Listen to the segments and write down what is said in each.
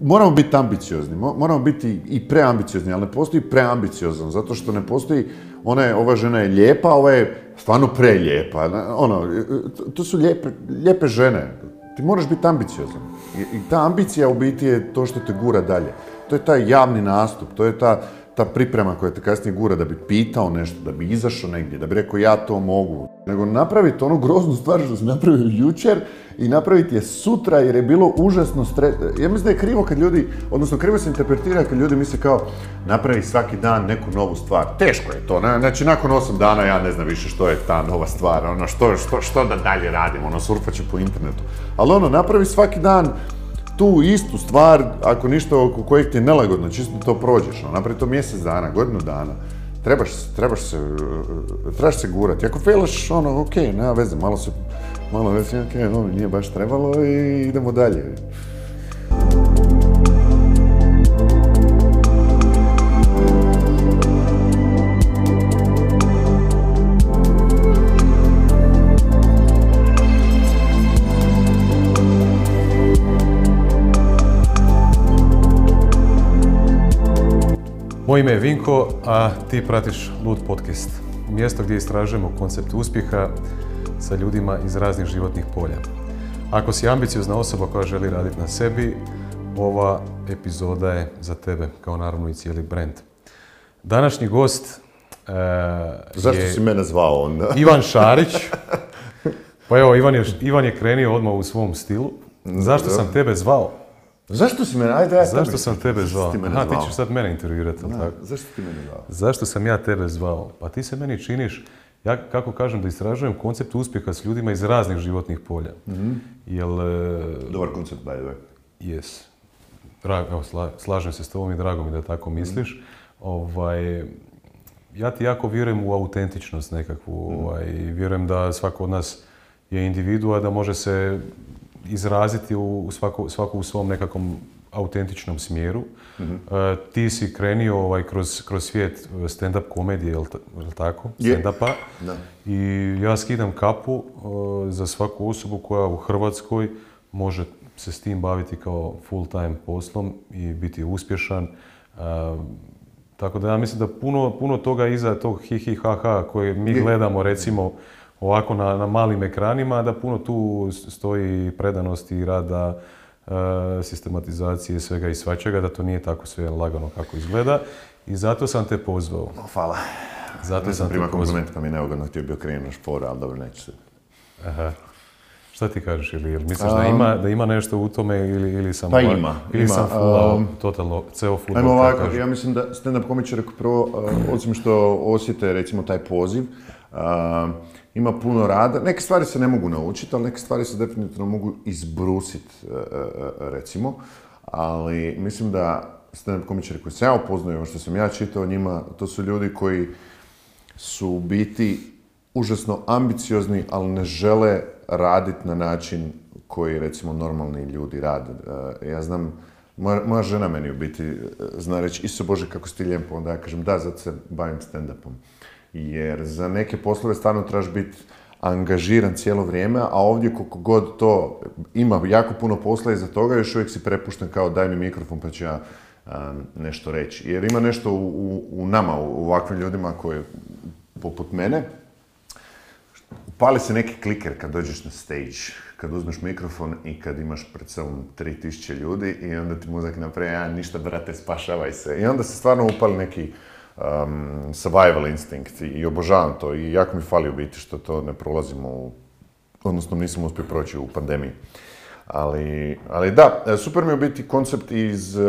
moramo biti ambiciozni, moramo biti i preambiciozni, ali ne postoji preambiciozan, zato što ne postoji, ona je, ova žena je lijepa, ova je stvarno prelijepa, ono, to su lijepe, lijepe žene, ti moraš biti ambiciozan. I, I ta ambicija u biti je to što te gura dalje. To je taj javni nastup, to je ta, ta priprema koja te kasnije gura da bi pitao nešto, da bi izašao negdje, da bi rekao ja to mogu. Nego napraviti onu groznu stvar što sam napravio jučer i napraviti je sutra jer je bilo užasno stres. Ja mislim da je krivo kad ljudi, odnosno krivo se interpretira kad ljudi misle kao napravi svaki dan neku novu stvar. Teško je to. Znači nakon osam dana ja ne znam više što je ta nova stvar. Ono što, što, što da dalje radim, ono surfat po internetu. Ali ono, napravi svaki dan tu istu stvar, ako ništa oko kojeg ti je nelagodno, čisto to prođeš, no, napravi to mjesec dana, godinu dana, trebaš, trebaš se, trebaš se gurati. Ako failaš, ono, ok, nema veze, malo se, malo veze, ok, ono, nije baš trebalo i idemo dalje. Moje ime je Vinko, a ti pratiš Lud podcast. Mjesto gdje istražujemo koncept uspjeha sa ljudima iz raznih životnih polja. Ako si ambiciozna osoba koja želi raditi na sebi, ova epizoda je za tebe, kao naravno i cijeli brand. Današnji gost uh, Zašto si mene zvao onda? Ivan Šarić. Pa evo, Ivan je, Ivan je krenio odmah u svom stilu. Zašto sam tebe zvao? Zašto si mene, ajde, ajde. Zašto sam tebe zvao? Aha, ti ćeš sad mene intervjuirati, tako? Zašto ti mene zvao? Zašto sam ja tebe zvao? Pa ti se meni činiš, ja kako kažem da istražujem koncept uspjeha s ljudima iz raznih životnih polja. mm Jel... E, Dobar koncept, by the way. Yes. evo, slažem se s tobom i drago mi da tako misliš. Ovaj, ja ti jako vjerujem u autentičnost nekakvu. mm Ovaj, vjerujem da svako od nas je individua, da može se izraziti u svako, svako u svom nekakvom autentičnom smjeru. Mhm. E, ti si krenio ovaj, kroz, kroz svijet stand-up komedije, jel, tako? Stand-upa. I ja skidam kapu e, za svaku osobu koja u Hrvatskoj može se s tim baviti kao full-time poslom i biti uspješan. E, tako da ja mislim da puno, puno toga iza tog hi hi ha ha koje mi gledamo recimo ovako na, na malim ekranima, da puno tu stoji predanosti i rada, e, sistematizacije svega i svačega, da to nije tako sve lagano kako izgleda. I zato sam te pozvao. hvala. Zato sam prima kompliment pa mi neugodno htio bio krenuo špora, ali dobro, neću se. Aha. Šta ti kažeš, ili, ili misliš da, ima, da ima nešto u tome ili, ili sam... Pa ima. Ili ima, sam fulao, totalno, ceo futbol. Ajmo ovako, ja mislim da stand-up komičari prvo, osim što osjete recimo taj poziv, ima puno rada. Neke stvari se ne mogu naučiti, ali neke stvari se definitivno mogu izbrusiti, e, e, e, recimo. Ali mislim da stand-up komičari koji se ja upoznaju, ovo što sam ja čitao njima, to su ljudi koji su u biti užasno ambiciozni, ali ne žele raditi na način koji recimo normalni ljudi rade. Ja znam, moja, žena meni u biti zna reći, Iso Bože kako si ti lijepo, onda ja kažem da, zato se bavim stand-upom jer za neke poslove stvarno trebaš biti angažiran cijelo vrijeme, a ovdje koliko god to ima jako puno posla iza toga, još uvijek si prepušten kao daj mi mikrofon pa ću ja nešto reći. Jer ima nešto u, u, nama, u ovakvim ljudima koji, poput mene, upali se neki kliker kad dođeš na stage, kad uzmeš mikrofon i kad imaš pred sobom 3000 ljudi i onda ti muzak napravi, ja ništa brate, spašavaj se. I onda se stvarno upali neki um, survival instinct i, obožavam to i jako mi fali u biti što to ne prolazimo u, odnosno nisam uspio proći u pandemiji. Ali, ali da, e, super mi je u biti koncept iz, e,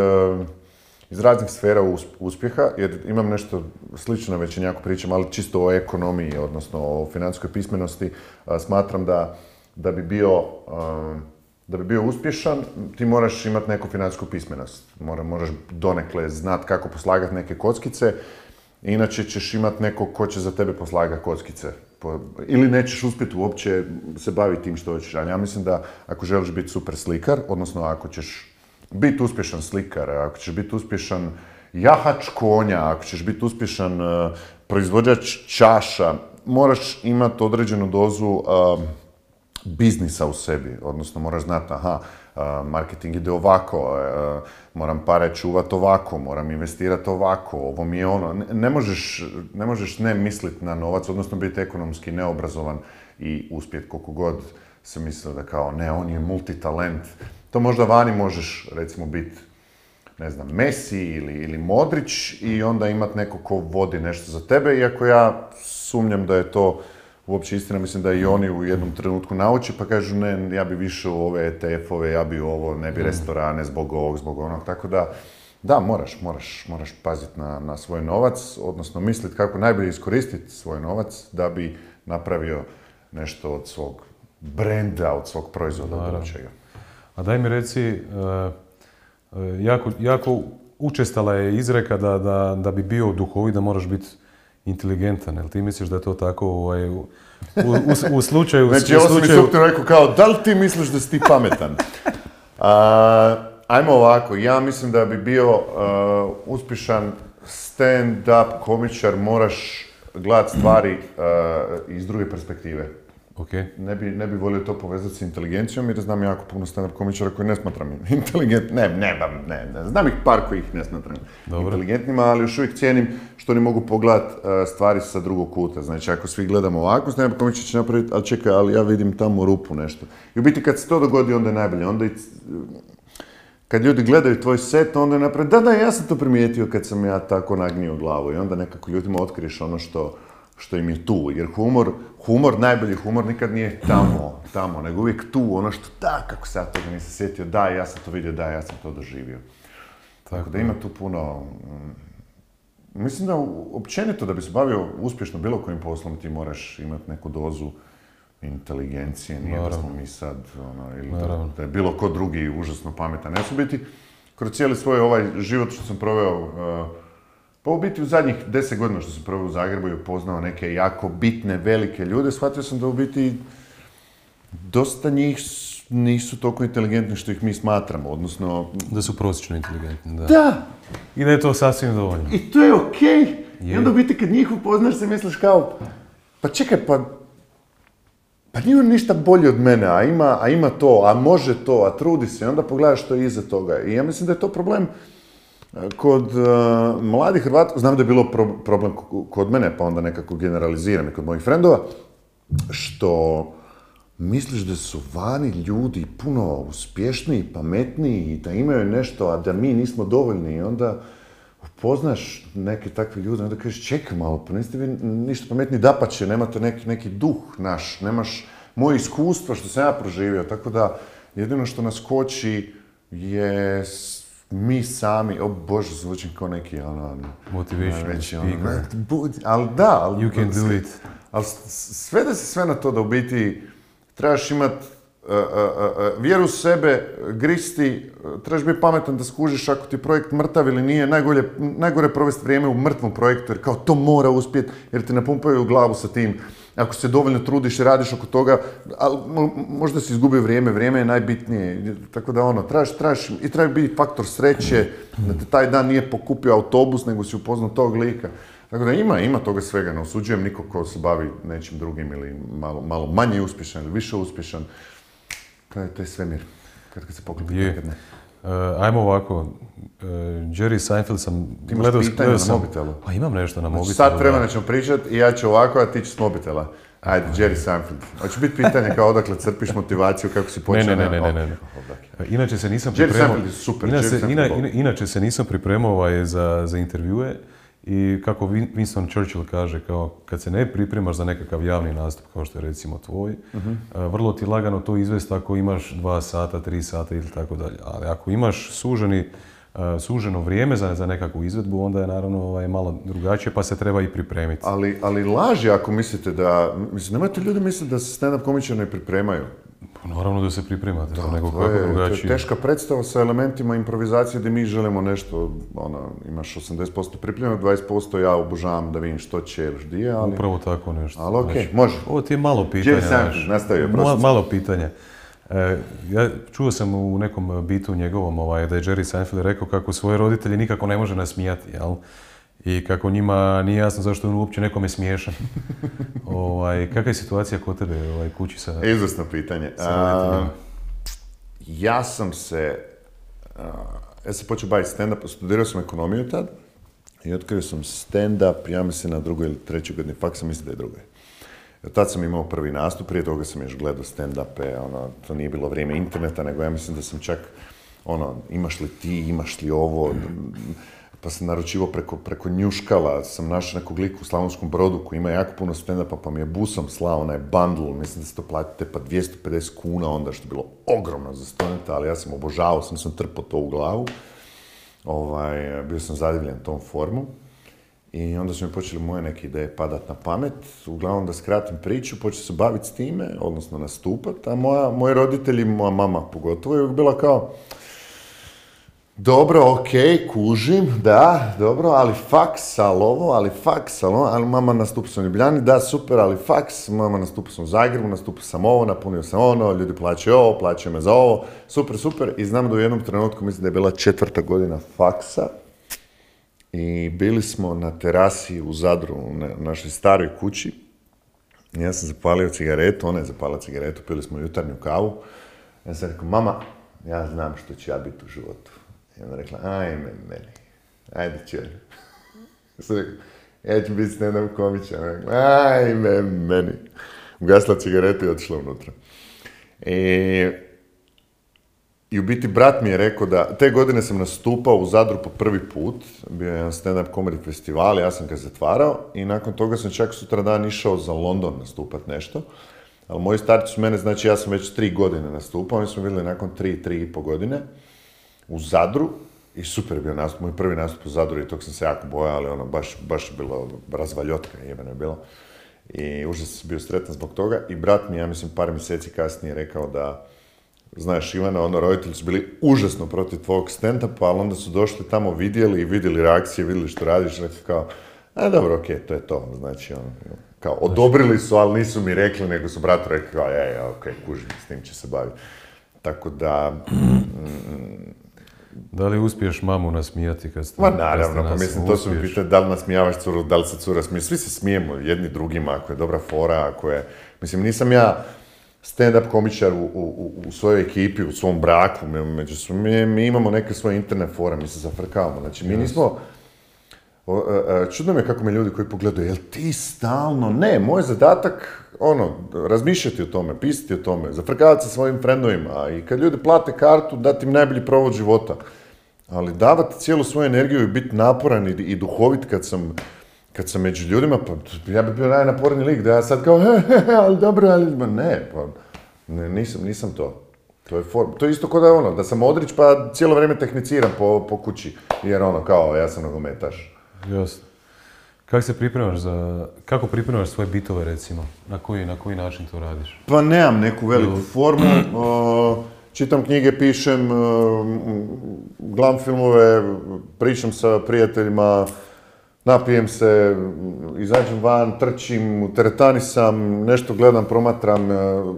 iz raznih sfera uspjeha, jer imam nešto slično, već jako pričam, ali čisto o ekonomiji, odnosno o financijskoj pismenosti, smatram da, da bi bio da bi bio uspješan, ti moraš imati neku financijsku pismenost. Mora, moraš donekle znat kako poslagati neke kockice, inače ćeš imati neko ko će za tebe poslagati kockice. ili nećeš uspjeti uopće se baviti tim što hoćeš. ja mislim da ako želiš biti super slikar, odnosno ako ćeš biti uspješan slikar, ako ćeš biti uspješan jahač konja, ako ćeš biti uspješan uh, proizvođač čaša, moraš imati određenu dozu biznisa u sebi, odnosno moraš znati, aha, marketing ide ovako, moram pare čuvat ovako, moram investirati ovako, ovo mi je ono. Ne, možeš, ne možeš ne misliti na novac, odnosno biti ekonomski neobrazovan i uspjeti koliko god se mislio da kao ne, on je multitalent. To možda vani možeš recimo biti ne znam, Messi ili, ili Modrić i onda imat neko ko vodi nešto za tebe, iako ja sumnjam da je to uopće istina, mislim da i oni u jednom trenutku nauči, pa kažu ne, ja bi više u ove ETF-ove, ja bi ovo, ne bi mm. restorane zbog ovog, zbog onog, tako da, da, moraš, moraš, moraš paziti na, na svoj novac, odnosno misliti kako najbolje iskoristiti svoj novac da bi napravio nešto od svog brenda, od svog proizvoda, od čega. A daj mi reci, e, e, jako, jako učestala je izreka da, da, da bi bio duhovit da moraš biti inteligentan, jel ti misliš da je to tako ovaj, u, u, u, slučaju... Znači, ovo sam mi rekao kao, da li ti misliš da si ti pametan? ajmo ovako, ja mislim da bi bio uh, uspješan stand-up komičar, moraš gledati stvari uh, iz druge perspektive. Okay. Ne, bi, ne bi volio to povezati s inteligencijom jer znam jako puno stand-up komičara koji ne smatram inteligentnim. Ne, ne, ne, ne, znam ih par koji ih ne smatram inteligentnima, ali još uvijek cijenim što oni mogu pogledati uh, stvari sa drugog kuta. Znači, ako svi gledamo ovako, stand-up komičar će napraviti, ali čekaj, ali ja vidim tamo rupu nešto. I u biti kad se to dogodi, onda je najbolje. Onda i, kad ljudi gledaju tvoj set, onda je napraviti, da, da, ja sam to primijetio kad sam ja tako nagnio glavu i onda nekako ljudima otkriješ ono što, što im je tu. Jer humor, humor, najbolji humor nikad nije tamo, tamo, nego uvijek tu, ono što da, kako se ja toga nisam sjetio, da, ja sam to vidio, da, ja sam to doživio. Tako da ima tu puno... Mm, mislim da općenito da bi se bavio uspješno bilo kojim poslom ti moraš imati neku dozu inteligencije, nije da smo mi sad, ono, ili da, je bilo ko drugi užasno pametan. Ja sam biti, kroz cijeli svoj ovaj život što sam proveo, uh, pa u biti u zadnjih deset godina što sam proveo u Zagrebu i upoznao neke jako bitne, velike ljude, shvatio sam da u biti dosta njih nisu toliko inteligentni što ih mi smatramo, odnosno... Da su prosječno inteligentni, da. Da! I da je to sasvim dovoljno. I to je okej! Okay. I onda u biti kad njih upoznaš se misliš kao, pa čekaj, pa pa nije on ništa bolji od mene, a ima, a ima to, a može to, a trudi se, i onda pogledaš što je iza toga. I ja mislim da je to problem kod uh, mladih Hrvata, znam da je bilo problem kod mene, pa onda nekako generaliziram i kod mojih frendova, što misliš da su vani ljudi puno uspješniji, pametniji i da imaju nešto, a da mi nismo dovoljni? I onda upoznaš neke takve ljude, onda kažeš čekaj malo, pa niste vi ništa pametni, dapače, nemate neki, neki duh naš, nemaš moje iskustva što sam ja proživio, tako da jedino što nas koči je mi sami, o bože, zvučim kao neki ono... Motivation reći, ono, ali da, ali, you can do it. Ali sve da se sve na to da u biti trebaš imati e, e, vjeru u sebe, gristi, trebaš biti pametan da skužiš ako ti je projekt mrtav ili nije, najgore, najgore provesti vrijeme u mrtvom projektu, jer kao to mora uspjeti, jer te napumpaju u glavu sa tim. Ako se dovoljno trudiš i radiš oko toga, ali možda si izgubio vrijeme, vrijeme je najbitnije. Tako da ono, trebaš, trebaš, i treba biti faktor sreće, da te taj dan nije pokupio autobus, nego si upoznao tog lika. Tako da ima, ima toga svega, ne osuđujem nikog ko se bavi nečim drugim ili malo, malo manje uspješan ili više uspješan. To je, to je svemir, kad, kad se poklopi, kad ne. Uh, ajmo ovako, uh, Jerry Seinfeld sam ti gledao, gledao sam, na mobitelu. Pa imam nešto na znači, mobitelu. Sad vremena ćemo pričati i ja ću ovako, a ti ću s mobitela. Ajde, Jerry Seinfeld. Hoće biti pitanje kao odakle crpiš motivaciju, kako si počeo? Ne, ne, ne, ne, ne, ne. Inače se nisam pripremao... Jerry Seinfeld je super. Inače, inače se nisam pripremao ovaj, za, za intervjue. I kako Winston Churchill kaže, kao kad se ne pripremaš za nekakav javni nastup kao što je recimo tvoj, mhm. vrlo ti lagano to izvesti ako imaš dva sata, tri sata ili tako dalje. Ali ako imaš suženi, suženo vrijeme za, za nekakvu izvedbu, onda je naravno ovaj, malo drugačije, pa se treba i pripremiti. Ali, ali laži ako mislite da, mislim, nemojte ljudi misliti da se stand-up komičari ne pripremaju. Pa naravno da se pripremate, da, nego kako je, drugačije. To je teška predstava sa elementima improvizacije gdje mi želimo nešto, ono, imaš 80% pripremljeno, 20% ja obožavam da vidim što će ili je, ali... Upravo tako nešto. Ali okej, okay, može. Ovo ti je malo pitanje, znaš. nastavio, Ma, malo pitanje. E, ja čuo sam u nekom bitu njegovom ovaj, da je Jerry Seinfeld rekao kako svoje roditelje nikako ne može nasmijati, jel? I kako njima nije jasno zašto je on uopće nekome smiješan. ovaj, kakva je situacija kod tebe ovaj, kući sa... Izvrsno pitanje. ja sam se, ja sam počeo baviti stand-up, studirao sam ekonomiju tad i otkrio sam stand-up, ja mislim na drugoj ili trećoj godini faksa, mislim da je drugoj. Tad sam imao prvi nastup, prije toga sam još gledao stand-upe, ono, to nije bilo vrijeme interneta, nego ja mislim da sam čak, ono, imaš li ti, imaš li ovo, pa sam naručivo preko, preko Njuškala, sam našao nekog lika u Slavonskom brodu koji ima jako puno stand-upa, pa mi je busom slao onaj bundle, mislim da se to platite pa 250 kuna onda, što je bilo ogromno za studenta, ali ja sam obožavao, sam sam trpao to u glavu. Ovaj, bio sam zadivljen tom formom. I onda su mi počeli moje neke ideje padat na pamet. Uglavnom da skratim priču, počeo se baviti s time, odnosno nastupat, a moja, moji roditelji, moja mama pogotovo, je bila kao, dobro, ok, kužim, da, dobro, ali faks, ali ovo, ali faks, ovo, ali mama nastupa sam u Ljubljani, da, super, ali faks, mama nastupa sam u Zagrebu, nastupa sam ovo, napunio sam ono, ljudi plaćaju ovo, plaćaju me za ovo, super, super, i znam da u jednom trenutku, mislim da je bila četvrta godina faksa, i bili smo na terasi u Zadru, u našoj staroj kući, ja sam zapalio cigaretu, ona je zapalila cigaretu, pili smo jutarnju kavu, ja sam rekao, mama, ja znam što ću ja biti u životu. I ona rekla, ajme meni, ajde ću. sam rekao, ja ću biti stand-up komičan. Rekla, ajme meni. Ugasla cigaretu i otišla unutra. I, I u biti brat mi je rekao da, te godine sam nastupao u Zadru po prvi put, bio je jedan stand-up comedy festival, ja sam ga zatvarao i nakon toga sam čak sutra dan išao za London nastupat nešto. Ali moji starci su mene, znači ja sam već tri godine nastupao, oni smo bili nakon tri, tri i po godine u Zadru i super je bio nastup, moj prvi nastup u Zadru i tog sam se jako bojao, ali ono, baš, baš bilo razvaljotka, jebeno je bilo. I užasno sam bio sretan zbog toga i brat mi, ja mislim, par mjeseci kasnije rekao da, znaš, Ivana, ono, roditelji su bili užasno protiv tvojeg stand pa ali onda su došli tamo, vidjeli i vidjeli reakcije, vidjeli što radiš, rekao kao, a dobro, okej, to je to, znači, ono, kao, odobrili su, ali nisu mi rekli, nego su bratu rekli, kao, je, okej, kužim, s tim će se baviti. Tako da, mm, da li uspiješ mamu nasmijati kad ste Ma naravno, pa mislim, to su pitanje, da li nasmijavaš curu, da li se cura smije. Svi se smijemo jedni drugima, ako je dobra fora, ako je... Mislim, nisam ja stand-up komičar u, u, u, svojoj ekipi, u svom braku, među mi, mi imamo neke svoje interne fore, mi se zafrkavamo. Znači, mi nismo... E, e, čudno mi je kako me ljudi koji pogledaju, jel ti stalno? Ne, moj zadatak, ono, razmišljati o tome, pisati o tome, zafrkavati se svojim frendovima i kad ljudi plate kartu, dati im najbolji provod života. Ali davati cijelu svoju energiju i biti naporan i, i duhovit kad sam, kad sam među ljudima, pa ja bih bio najnaporniji lik, da ja sad kao, he, he, he, ali dobro, ali ne, pa ne, nisam, nisam to. To je, form, to je isto kao da ono, da sam Modrić pa cijelo vrijeme tehniciram po, po kući, jer ono, kao, ja sam nogometaš. Jasno. Kako se pripremaš za, kako pripremaš svoje bitove recimo? Na koji, na koji način to radiš? Pa nemam neku veliku formu. čitam knjige, pišem, gledam filmove, pričam sa prijateljima, napijem se, izađem van, trčim, u teretani sam, nešto gledam, promatram,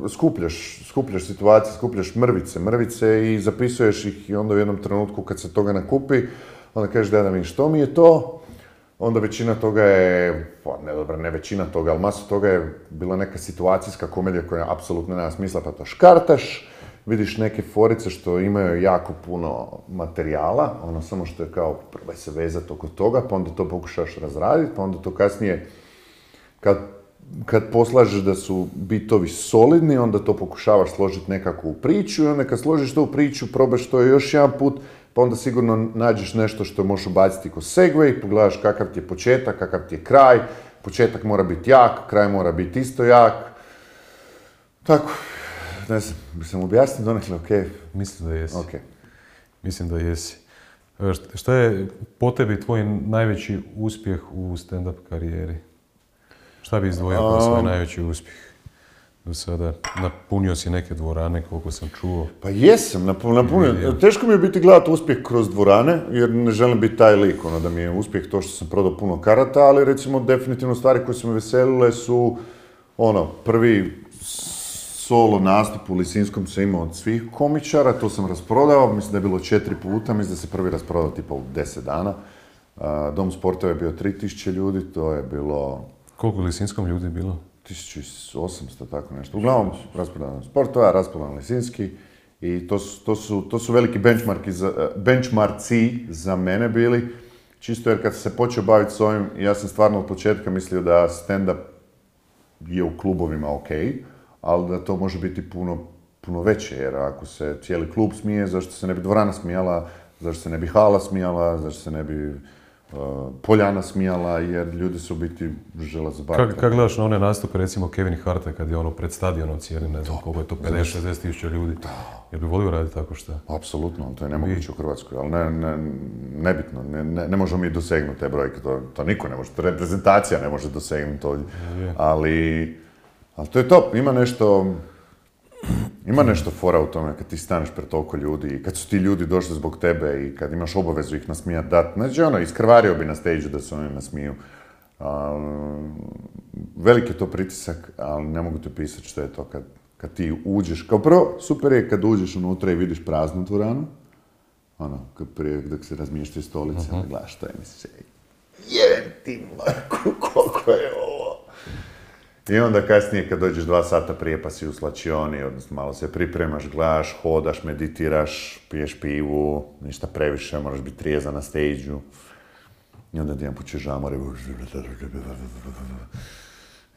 skupljaš, skupljaš situacije, skupljaš mrvice, mrvice i zapisuješ ih i onda u jednom trenutku kad se toga nakupi, onda kažeš da mi što mi je to, onda većina toga je, pa ne dobro, ne većina toga, ali masa toga je bila neka situacijska komedija koja apsolutno nema smisla, pa to škartaš, vidiš neke forice što imaju jako puno materijala, ono samo što je kao probaj se vezati oko toga, pa onda to pokušaš razraditi, pa onda to kasnije, kad, kad poslažeš da su bitovi solidni, onda to pokušavaš složiti nekakvu priču i onda kad složiš tu priču, probaš to još jedan put, pa onda sigurno nađeš nešto što možeš ubaciti ko segway, pogledaš kakav ti je početak, kakav ti je kraj, početak mora biti jak, kraj mora biti isto jak. Tako, ne znam, bi sam objasnio donekle, ok? Mislim da jesi. Ok. Mislim da jesi. E, šta je po tebi tvoj najveći uspjeh u stand-up karijeri? Šta bi izdvojio kao svoj najveći uspjeh? Do sada. Napunio si neke dvorane, koliko sam čuo. Pa jesam, napunio. Teško mi je biti gledati uspjeh kroz dvorane, jer ne želim biti taj lik, ono da mi je uspjeh to što sam prodao puno karata, ali recimo definitivno stvari koje su me veselile su, ono, prvi solo nastup u Lisinskom sam imao od svih komičara, to sam rasprodao, mislim da je bilo četiri puta, mislim da se prvi rasprodao tipa u deset dana. Dom sportova je bio 3000 ljudi, to je bilo... Koliko u Lisinskom ljudi je bilo? 1800, tako nešto. Uglavnom, rasprodan sportova, rasprodan Lisinski I to su, to su, to su veliki za, benchmarci za mene bili. Čisto jer kad se počeo baviti s ovim, ja sam stvarno od početka mislio da stand-up je u klubovima ok, ali da to može biti puno, puno veće, jer ako se cijeli klub smije, zašto se ne bi dvorana smijala, zašto se ne bi hala smijala, zašto se ne bi Poljana smijala, jer ljudi su biti žele zabaviti. Kako gledaš na one nastupe, recimo Kevin Harta, kad je ono pred stadionom cijelim, ne znam koliko je to, 50-60 tisuća ljudi. Jel bi volio raditi tako što? Apsolutno, to je nemoguće u Hrvatskoj, ali ne, ne, nebitno, ne, ne, ne možemo mi dosegnuti te brojke, to, to niko ne može, to reprezentacija ne može dosegnuti ovdje. Ali, ali to je top, ima nešto, ima nešto fora u tome kad ti staneš pred toliko ljudi i kad su ti ljudi došli zbog tebe i kad imaš obavezu ih nasmijat dat. Znači ono, iskrvario bi na stage da se oni nasmiju. Um, velik je to pritisak, ali ne mogu ti pisati što je to kad, kad ti uđeš. Kao prvo, super je kad uđeš unutra i vidiš praznu dvoranu. Ono, kad prije dok se razmišljaju stolice, uh Mhm. gledaš to je mi se jebem ti Marku, koliko je ovo. I onda kasnije kad dođeš dva sata prije pa si u slačioni, odnosno malo se pripremaš, gledaš, hodaš, meditiraš, piješ pivu, ništa previše, moraš biti trijezan na stage I onda jedan put ćeš žamor i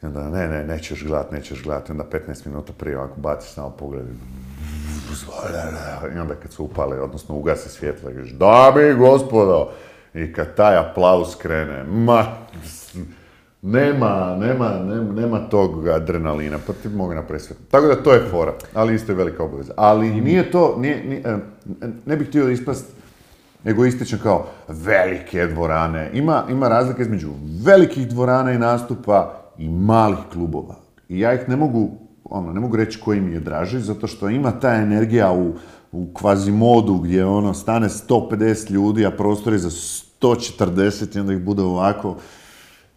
onda ne, ne, nećeš gledat, nećeš gledat. I onda 15 minuta prije ovako baciš samo pogled i onda kad se upale, odnosno ugasi svjetlo, kažeš, dame gospodo, i kad taj aplauz krene, ma, nema, nema, nema, nema tog adrenalina, pa ti mogu napraviti sve. Tako da to je fora, ali isto je velika obaveza. Ali nije to, nije, nije, ne bih htio ispast egoističan kao velike dvorane. Ima, ima razlika između velikih dvorana i nastupa i malih klubova. I ja ih ne mogu, ono, ne mogu reći koji mi je draži, zato što ima ta energija u, u kvazimodu gdje ono stane 150 ljudi, a prostor je za 140 i onda ih bude ovako.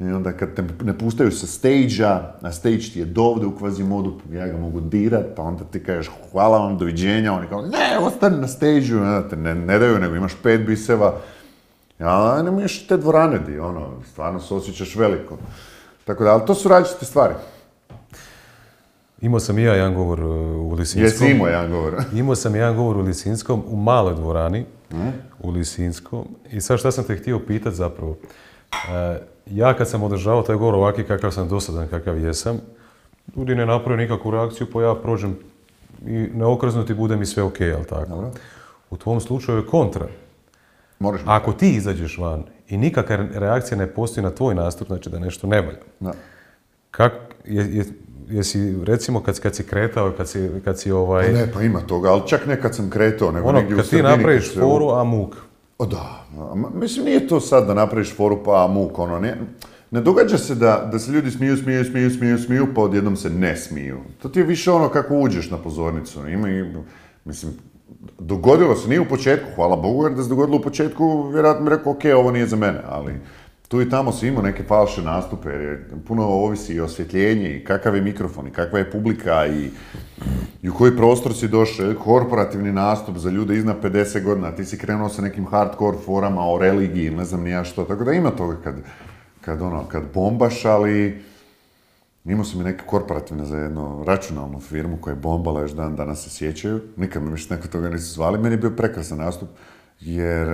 I onda kad te ne pustaju sa stage-a, a stage ti je dovde u kvazimodu, ja ga mogu dirat, pa onda ti kažeš hvala vam, doviđenja, oni kao ne, ostani na stage-u, te ne, ne daju, nego imaš pet biseva. Ja, ne možeš te dvorane di, ono, stvarno se osjećaš veliko. Tako da, ali to su različite stvari. Imao sam i ja jedan govor uh, u Lisinskom. Jesi imao jedan govor. Imao sam jedan govor u Lisinskom, u maloj dvorani, u Lisinskom. I sad šta sam te htio pitat zapravo. E, ja kad sam održavao taj govor ovaki kakav sam dosadan, kakav jesam, ljudi ne naprave nikakvu reakciju, pa ja prođem i neokrznuti bude mi sve ok, jel tako? Dobro. U tvom slučaju je kontra. Moraš Ako ti izađeš van i nikakva reakcija ne postoji na tvoj nastup, znači da nešto ne valja. Da. Kak, je, je- jesi, recimo, kad, kad si kretao, kad si, kad si ovaj... Ne, pa ima toga, ali čak nekad sam kretao, nego Ono, negdje u kad ti napraviš foru, a muk. O da, mislim nije to sad da napraviš foru pa muk, ono, ne, ne događa se da, da se ljudi smiju, smiju, smiju, smiju, smiju, pa odjednom se ne smiju. To ti je više ono kako uđeš na pozornicu, ima i, mislim, dogodilo se, nije u početku, hvala Bogu, jer da se dogodilo u početku, vjerojatno bi rekao, ok, ovo nije za mene, ali tu i tamo si imao neke falše nastupe, puno ovisi i osvjetljenje, i kakav je mikrofon, i kakva je publika, i, i u koji prostor si došao, korporativni nastup za ljude iznad 50 godina, ti si krenuo sa nekim hardcore forama o religiji, ne znam ni ja što, tako da ima toga kad, kad, ono, kad bombaš, ali imao sam i neke korporativne za jednu računalnu firmu koja je bombala, još dan danas se sjećaju, nikad me više neko toga nisu zvali, meni je bio prekrasan nastup, jer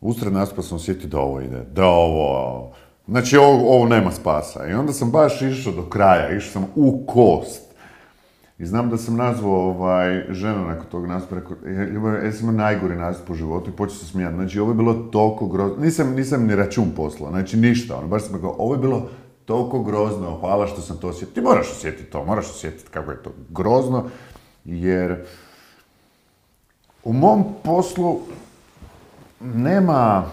usred nastupa sam osjetio da ovo ide, da ovo, znači ovo, ovo nema spasa. I onda sam baš išao do kraja, išao sam u kost. I znam da sam nazvao ovaj, ženu nakon tog nastupa, rekao, "Je- ljubav, ja sam najgori nastup u životu i počeo se smijati. Znači, ovo je bilo toliko grozno, nisam, nisam ni račun poslao, znači ništa, ono, baš sam rekao, ovo je bilo toliko grozno, hvala što sam to osjetio. Ti moraš osjetiti to, moraš osjetiti kako je to grozno, jer u mom poslu nema,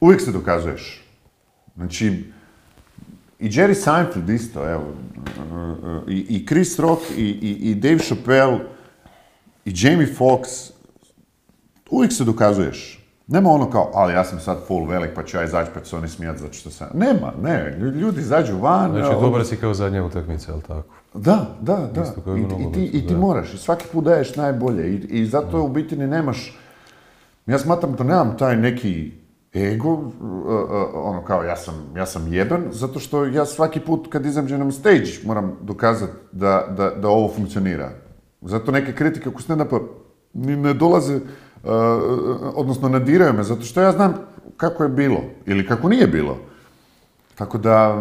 uvijek se dokazuješ. Znači, i Jerry Seinfeld isto, evo, i, i Chris Rock, i, i, i Dave Chappelle, i Jamie Foxx, uvijek se dokazuješ. Nema ono kao, ali ja sam sad full velik, pa ću ja izaći pa će se oni smijati zato što sam... Nema, ne, lju- ljudi izađu van. Znači, evo, dobar si kao zadnja utakmica, jel tako? da, da, da. Isto i ti, I ti moraš, i svaki put daješ najbolje. I, i zato u biti ni nemaš... Ja smatram da nemam taj neki ego, uh, uh, ono kao ja sam, ja sam jeben, zato što ja svaki put kad izađem na stage moram dokazati da, da, da ovo funkcionira. Zato neke kritike oko stand-upa ni ne dolaze, uh, odnosno ne diraju me, zato što ja znam kako je bilo ili kako nije bilo. Tako da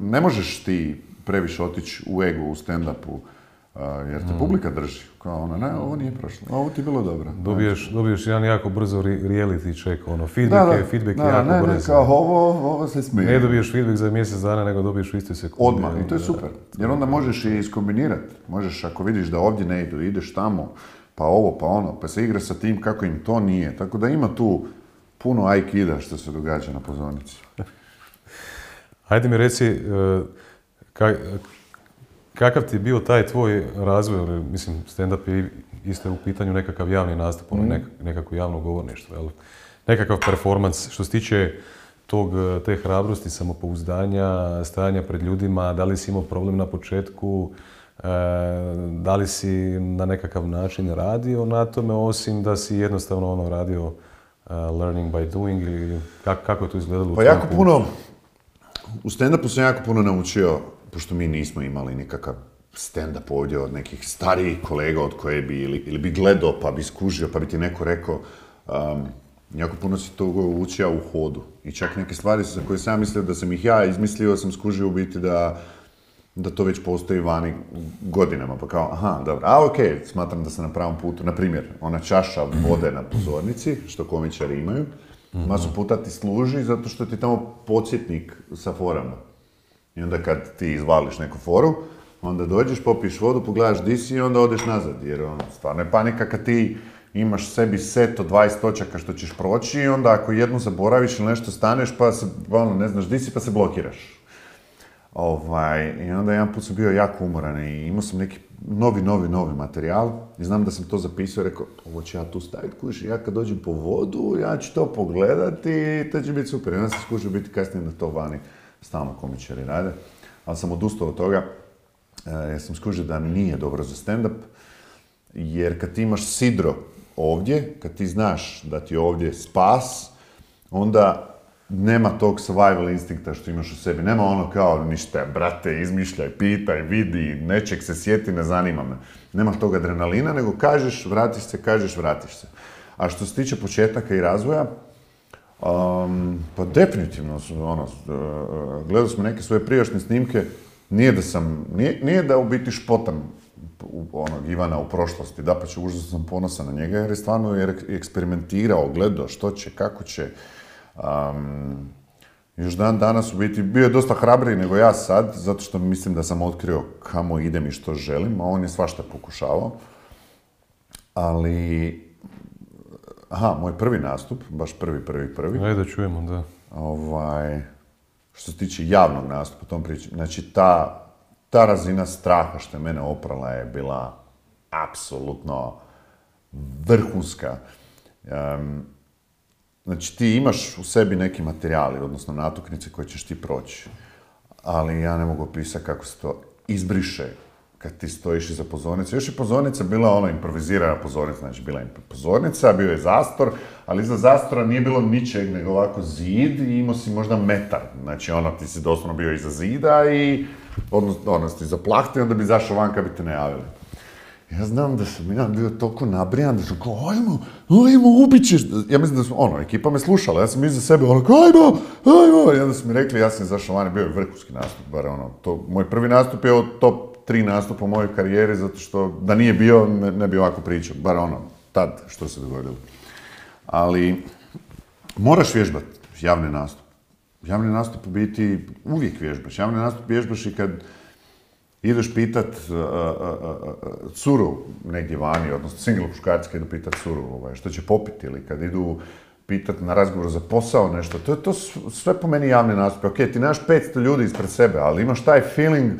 ne možeš ti previše otići u ego u stand-upu, jer te publika drži. Kao ono, ne, ovo nije prošlo, ovo ti je bilo dobro. Dobiješ, dobiješ jedan jako brzo re- reality check, ono, feedback je, feedback je jako ne, ne, brzo. kao ovo, ovo se smije. Ne dobiješ feedback za mjesec dana, nego dobiješ u istoj sekundi. Odmah, i to je super. Jer onda možeš i iskombinirati. Možeš, ako vidiš da ovdje ne idu, ideš tamo, pa ovo, pa ono, pa se igra sa tim kako im to nije. Tako da ima tu puno aikida što se događa na pozornici. Hajde mi reci, e, ka- kakav ti je bio taj tvoj razvoj, mislim, stand-up je isto u pitanju nekakav javni nastup, ono, nek- nekako javno govorništvo, jel? Nekakav performans, što se tiče tog, te hrabrosti, samopouzdanja, stajanja pred ljudima, da li si imao problem na početku, e, da li si na nekakav način radio na tome, osim da si jednostavno ono radio e, learning by doing ili kako, kako je to izgledalo Pa jako puno, u stand-upu sam jako puno naučio, pošto mi nismo imali nikakav stand-up ovdje od nekih starijih kolega od koje bi, ili, ili bi gledao pa bi skužio, pa bi ti neko rekao, um, jako puno si to učio u hodu. I čak neke stvari za koje sam mislio da sam ih ja izmislio, sam skužio u biti da, da to već postoji vani godinama, pa kao, aha, dobro, a okej, smatram da sam na pravom putu. Na primjer, ona čaša vode na pozornici, što komičari imaju, masu puta ti služi zato što ti je tamo podsjetnik sa forama. I onda kad ti izvališ neku foru, onda dođeš, popiješ vodu, pogledaš di si i onda odeš nazad, jer ono, stvarno je panika kad ti imaš sebi set od 20 točaka što ćeš proći i onda ako jednu zaboraviš ili nešto staneš pa se, ono, ne znaš di si pa se blokiraš. Ovaj, I onda jedan put sam bio jako umoran i imao sam neki novi, novi, novi materijal i znam da sam to zapisao i rekao, ovo ću ja tu staviti, kuži, ja kad dođem po vodu, ja ću to pogledati i to će biti super. I onda sam skužio biti kasnije da to vani stalno komičari rade, ali sam odustao od toga e, jer sam skužio da nije dobro za stand-up, jer kad ti imaš sidro ovdje, kad ti znaš da ti je ovdje spas, onda nema tog survival instinkta što imaš u sebi. Nema ono kao ništa, brate, izmišljaj, pitaj, vidi, nečeg se sjeti, ne zanima me. Nemaš tog adrenalina, nego kažeš, vratiš se, kažeš, vratiš se. A što se tiče početaka i razvoja, pa definitivno, ono, uh, gledao smo neke svoje prijašnje snimke, nije da sam, nije, nije da u biti špotam u, onog Ivana u prošlosti, da pa ću užasno sam ponosan na njega, jer je stvarno je eksperimentirao, gledao što će, kako će, još dan danas u biti bio je dosta hrabriji nego ja sad, zato što mislim da sam otkrio kamo idem i što želim, a on je svašta pokušavao. Ali, aha, moj prvi nastup, baš prvi, prvi, prvi, Ajde da čujemo, da. ovaj, što se tiče javnog nastupa, tom pričam, znači ta, ta razina straha što je mene oprala je bila apsolutno vrhunska. Em, Znači ti imaš u sebi neki materijali, odnosno natuknice koje ćeš ti proći. Ali ja ne mogu opisati kako se to izbriše kad ti stojiš iza pozornice. Još je pozornica bila ona improvizirana pozornica, znači bila je pozornica, bio je zastor, ali iza zastora nije bilo ničeg nego ovako zid i imao si možda metar. Znači ono, ti si doslovno bio iza zida i odnosno, ono, ti zaplahti i onda bi izašao van kad bi te najavili. Ja znam da sam ja bio toliko nabrijan da sam kao, ajmo, ajmo, ubit ćeš. Ja mislim da su, ono, ekipa me slušala, ja sam iza sebe, ono, ajmo, ajmo. I onda su mi rekli, ja sam izašao van i bio je vrhunski nastup, bar ono, to, moj prvi nastup je od top tri nastupa u mojoj karijeri, zato što da nije bio, ne, ne bi ovako pričao, bar ono, tad što se dogodilo. Ali, moraš vježbati javni nastup. Javni nastup u biti uvijek vježbaš. Javni nastup vježbaš i kad ideš pitat uh, curu negdje vani, odnosno single muškarci kad idu pitat curu ovaj, što će popiti ili kad idu pitat na razgovor za posao nešto, to je to sve po meni javni nastup. Ok, ti nemaš 500 ljudi ispred sebe, ali imaš taj feeling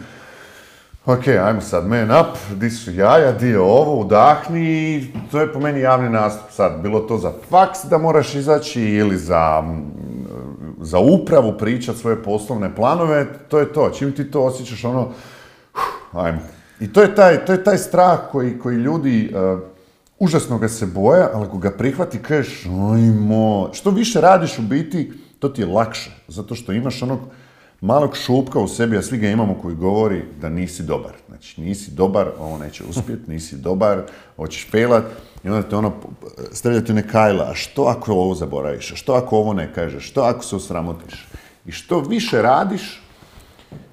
Ok, ajmo sad man up, di su jaja, di je ovo, udahni i to je po meni javni nastup sad. Bilo to za faks da moraš izaći ili za, za upravu pričat svoje poslovne planove, to je to. Čim ti to osjećaš ono, ajmo. I to je taj, to je taj strah koji, koji ljudi, uh, užasno ga se boje, ali ako ga prihvati, kažeš, ajmo. Što više radiš u biti, to ti je lakše. Zato što imaš onog malog šupka u sebi, a svi ga imamo koji govori da nisi dobar. Znači, nisi dobar, ovo neće uspjeti, nisi dobar, hoćeš failat i onda te ono, stavljate ne kajla, a što ako ovo zaboraviš, a što ako ovo ne kažeš, što ako se osramotiš. I što više radiš,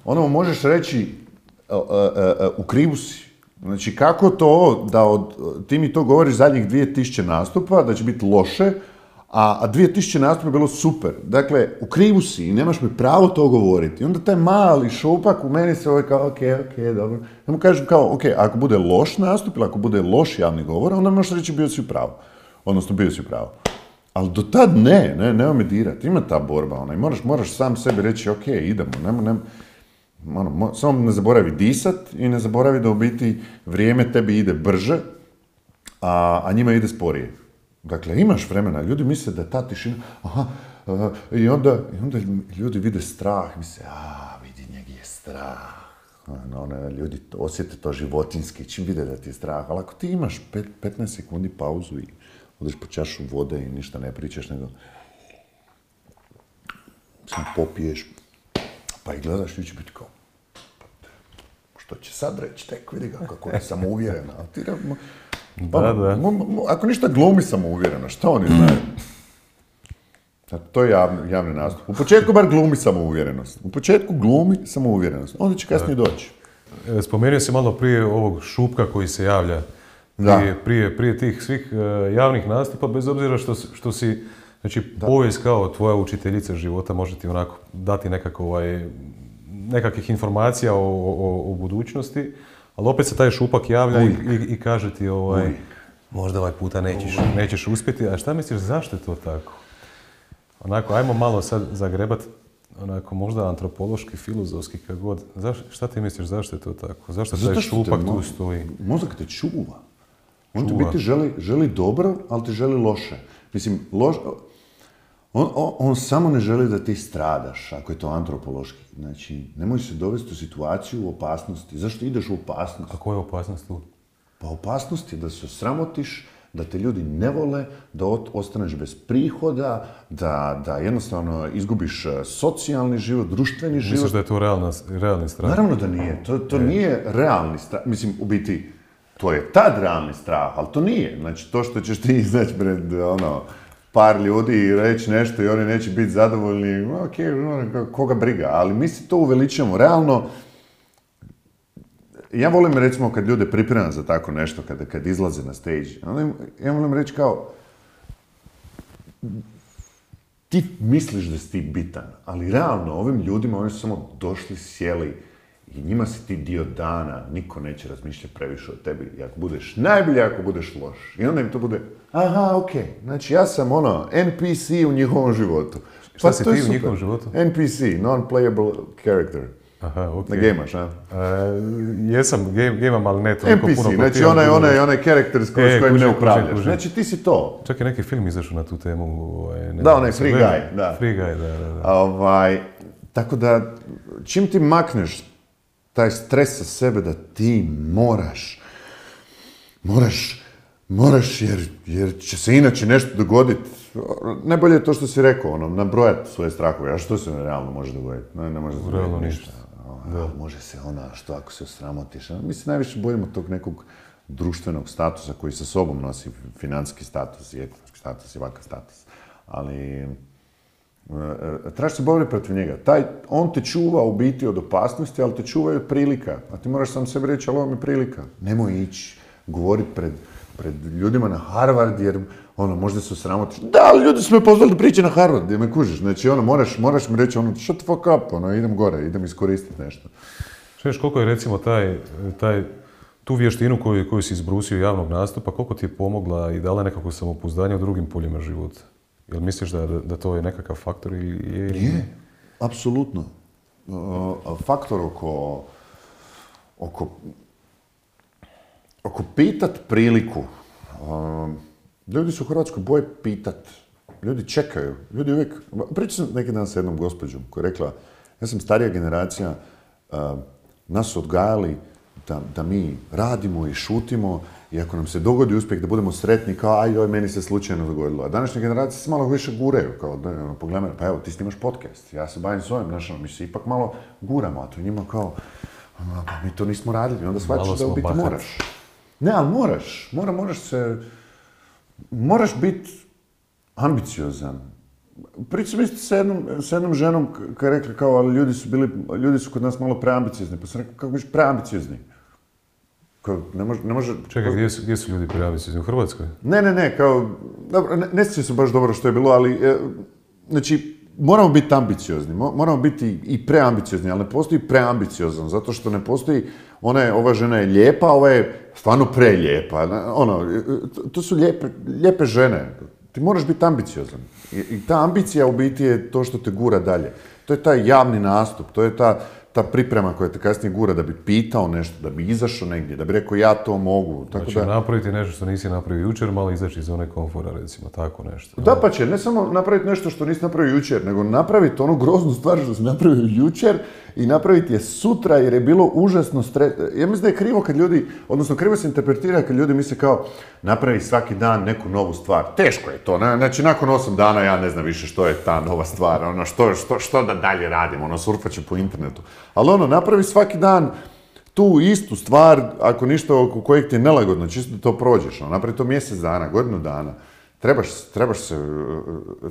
ono možeš reći, u krivu si. Znači, kako to da od, ti mi to govoriš zadnjih 2000 nastupa, da će biti loše, a, a 2000 nastupa je bilo super. Dakle, u krivu si i nemaš mi pravo to govoriti. I onda taj mali šupak u meni se ovaj kao, ok, ok, dobro. Ja mu kažem kao, ok, ako bude loš nastup ili ako bude loš javni govor, onda možeš reći bio si u pravu. Odnosno, bio si u pravu. Ali do tad ne, ne, nema me dirati. Ima ta borba, onaj. Moraš, moraš sam sebi reći, ok, idemo, nema, nema, ono, samo ne zaboravi disat i ne zaboravi da u biti vrijeme tebi ide brže, a njima ide sporije. Dakle, imaš vremena, ljudi misle da je ta tišina, aha, i, onda, i onda ljudi vide strah, misle, a, vidi, njeg je strah. Ono, ono, ljudi osjete to životinski, čim vide da ti je strah. Ali ako ti imaš pet, 15 sekundi pauzu i odeš po čašu vode i ništa ne pričaš, nego sam popiješ, pa i gledaš, i će biti kao, što će sad reći, tek vidi ga kako je samouvjerena. A ti, pa, da, da. ako ništa glumi samouvjerena, što oni znaju? To je javni, javni nastup. U početku bar glumi samouvjerenost. U početku glumi samouvjerenost. Onda će kasnije doći. E, spomenuo si malo prije ovog šupka koji se javlja prije, prije, prije, tih svih e, javnih nastupa, bez obzira što, što si, znači povijest kao tvoja učiteljica života može ti onako dati nekako ovaj, nekakvih informacija o, o, o, budućnosti, ali opet se taj šupak javlja i, i, kaže ti ovaj, možda ovaj puta nećeš, nećeš uspjeti, a šta misliš zašto je to tako? Onako, ajmo malo sad zagrebat, onako možda antropološki, filozofski, kako god. Zaš, šta ti misliš, zašto je to tako? Zašto taj šupak tu stoji? Mozak te čuva. On ti biti želi, želi dobro, ali ti želi loše. Mislim, loš, on, on, samo ne želi da ti stradaš, ako je to antropološki. Znači, nemoj se dovesti u situaciju u opasnosti. Zašto ideš u opasnost? A koja je opasnost tu? Pa opasnost je da se sramotiš, da te ljudi ne vole, da ostaneš bez prihoda, da, da jednostavno izgubiš e, socijalni život, društveni život. Misliš da je to realna, realni strah? Naravno da nije. To, to nije realni strah. Mislim, u biti, to je tad realni strah, ali to nije. Znači, to što ćeš ti izaći pred, ono, par ljudi i reći nešto i oni neće biti zadovoljni, ok, ono, koga briga, ali mi se to uveličamo. Realno, ja volim recimo kad ljude pripremam za tako nešto, kada, kad izlaze na stage, ja volim reći kao, ti misliš da si ti bitan, ali realno ovim ljudima oni su samo došli, sjeli, i njima si ti dio dana, niko neće razmišljati previše o tebi. I ako budeš najbolji, ako budeš loš. I onda im to bude, aha, ok, znači ja sam ono, NPC u njihovom životu. Šta pa, si ti u njihovom životu? NPC, non-playable character. Aha, ok. Ne gejmaš, a? Uh, jesam, gamam, ali ne toliko NPC, puno. NPC, znači onaj, onaj, onaj character s kojim, e, kojim ne upravljaš. Znači ti si to. Čak je neki film izašao na tu temu. Ovaj, ne da, onaj Free Guy, da. Free Guy, da, da. da. Ovaj, tako da, čim ti makneš taj stres sa sebe da ti moraš, moraš, moraš jer, jer će se inače nešto dogoditi. Najbolje je to što si rekao, ono, nabrojati svoje strahove. A što se realno može dogoditi? Ne, ne može se dogoditi ništa. Da. Može se ona, što ako se osramotiš. Mi se najviše bojimo tog nekog društvenog statusa koji sa sobom nosi financijski status i ekonomski status i ovakav status. Ali trebaš se boriti protiv njega. Taj, on te čuva u biti od opasnosti, ali te čuva i prilika. A ti moraš sam sebi reći, ali ovo mi je prilika. Nemoj ići govoriti pred, pred ljudima na Harvard, jer ono, možda se sramotiš. Da, ali ljudi su me pozvali da priče na Harvard, gdje me kužiš. Znači, ono, moraš, moraš mi reći, ono, shut the fuck up, ono, idem gore, idem iskoristiti nešto. Šeš, koliko je recimo taj, taj tu vještinu koju, koju si izbrusio javnog nastupa, koliko ti je pomogla i dala nekako samopouzdanje u drugim poljima života? Jel misliš da, da to je nekakav faktor ili je... Je, apsolutno. Uh, faktor oko, oko, oko pitat priliku. Ljudi su u Hrvatskoj boje pitat. Ljudi čekaju. Ljudi uvijek... Pričam sam neki dan sa jednom gospođom koja je rekla, ja sam starija generacija, nas su odgajali da, da mi radimo i šutimo I ako nam se dogodi uspjeh da budemo sretni, kao aj joj, meni se slučajno dogodilo. A današnje generacije se malo više guraju, kao da, ono, pogledaj, pa evo, ti snimaš podcast, ja se bavim s ovim, znaš, ono, mi se ipak malo guramo, a to njima kao, ono, pa mi to nismo radili, onda shvaćaš da u biti moraš. Ne, ali moraš, mora, moraš se, moraš biti ambiciozan. Pričam isto sa jednom, sa jednom ženom koja je rekla kao, ali ljudi su bili, ljudi su kod nas malo preambiciozni. Pa sam rekao, kako biš preambiciozni? Kao, ne može, ne može... Čekaj, gdje su, gdje su ljudi preambiciozni? U Hrvatskoj? Ne, ne, ne, kao, dobro, ne, ne se baš dobro što je bilo, ali, e, znači, moramo biti ambiciozni, mo- moramo biti i preambiciozni, ali ne postoji preambiciozan, zato što ne postoji, ona je, ova žena je lijepa, ova je stvarno prelijepa, ono, e, to, to su lijepe, lijepe žene, ti moraš biti ambiciozan. I, I ta ambicija u biti je to što te gura dalje. To je taj javni nastup, to je ta, ta priprema koja te kasnije gura da bi pitao nešto, da bi izašao negdje, da bi rekao ja to mogu. Tako Znači, da, napraviti nešto što nisi napravio jučer, malo izaći iz zone komfora, recimo, tako nešto. Da pa će, ne samo napraviti nešto što nisi napravio jučer, nego napraviti onu groznu stvar što si napravio jučer i napraviti je sutra jer je bilo užasno stres... Ja mislim da je krivo kad ljudi, odnosno krivo se interpretira kad ljudi misle kao napravi svaki dan neku novu stvar. Teško je to, ne? znači nakon osam dana ja ne znam više što je ta nova stvar, ono što, što, što da dalje radim, ono surfat ću po internetu. Ali ono, napravi svaki dan tu istu stvar, ako ništa oko kojeg ti je nelagodno, čisto da to prođeš, ono, napravi to mjesec dana, godinu dana. Trebaš, trebaš se,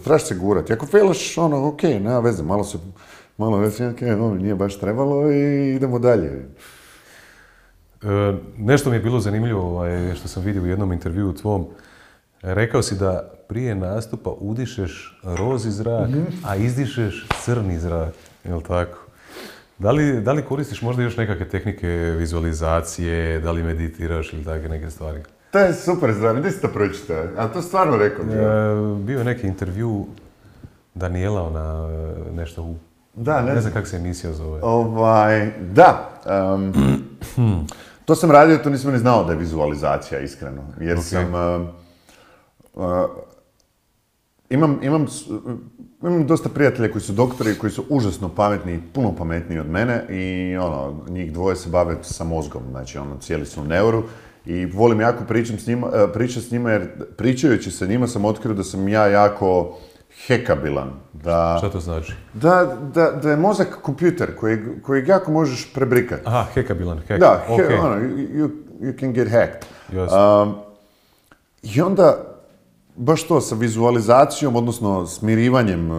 trebaš se gurati. Ako failaš, ono, ok, nema veze, malo se, malo reći, ok, ono, nije baš trebalo i idemo dalje. E, nešto mi je bilo zanimljivo ovaj, što sam vidio u jednom intervjuu tvom. Rekao si da prije nastupa udišeš rozi zrak, a izdišeš crni zrak. Jel tako? Da li, da li koristiš možda još nekakve tehnike vizualizacije, da li meditiraš ili takve neke stvari? To je super stvar, gdje si to pročitao? A to stvarno rekao bi. E, bio je neki intervju Daniela, ona e, nešto u... Da, ne Ne znam kako se emisija zove. Ovaj, da. to sam radio, to nisam ni znao da je vizualizacija, iskreno. Jer sam... em, uh, imam, imam, imam dosta prijatelja koji su doktori, koji su užasno pametni, puno pametniji od mene i ono, njih dvoje se bave sa mozgom, znači ono, cijeli su u neuru i volim jako pričam s njima, e, pričat s njima jer pričajući sa njima sam otkrio da sam ja jako hekabilan, da... Šta to znači? Da, da, da je mozak kompjuter kojeg, kojeg jako možeš prebrikati. Aha, hekabilan, hek. Da, he- ono, you, you- can get hacked. Um, I onda, baš to, sa vizualizacijom, odnosno smirivanjem e,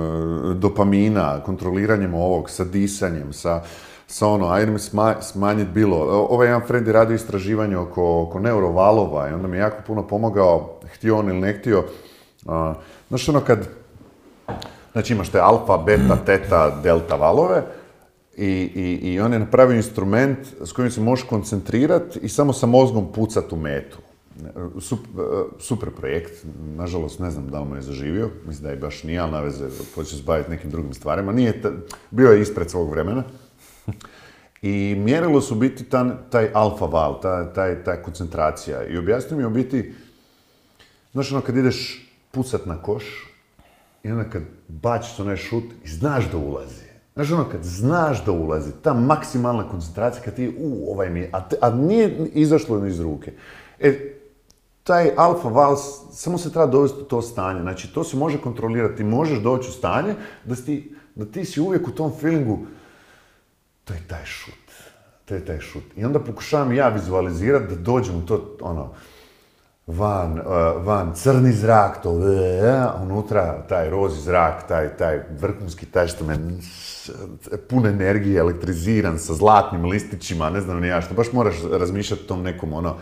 dopamina, kontroliranjem ovog, sa disanjem, sa, sa ono, ajde mi sma, smanjiti bilo. Ovaj jedan friend je radio istraživanje oko, oko neurovalova i onda mi je jako puno pomogao, htio on ili ne htio. Uh, znaš ono kad, Znači imaš te alfa, beta, teta, delta valove i, i, i on je napravio instrument s kojim se možeš koncentrirati i samo sa mozgom pucat u metu. Sup- e, super projekt, nažalost ne znam da li mu je zaživio, mislim da je baš nije, ali na veze, počeo se baviti nekim drugim stvarima. Nije, ta- bio je ispred svog vremena. I mjerilo su biti ta- taj alfa val, ta, taj, ta koncentracija. I objasnio mi je u biti, znaš ono kad ideš pucat na koš, i onda kad baciš onaj šut i znaš da ulazi. Znaš ono, kad znaš da ulazi, ta maksimalna koncentracija, kad ti, u, ovaj mi je, a, a nije izašlo iz ruke. E, taj alfa val, samo se treba dovesti u to stanje. Znači, to se može kontrolirati. Možeš doći u stanje da, si da ti si uvijek u tom feelingu, to je taj šut. To je taj šut. I onda pokušavam ja vizualizirati da dođem u to, ono, van, uh, van crni zrak, to unutra taj rozi zrak, taj, taj vrhunski, taj što me pun energije, elektriziran sa zlatnim listićima, ne znam ni ja što, baš moraš razmišljati o tom nekom ono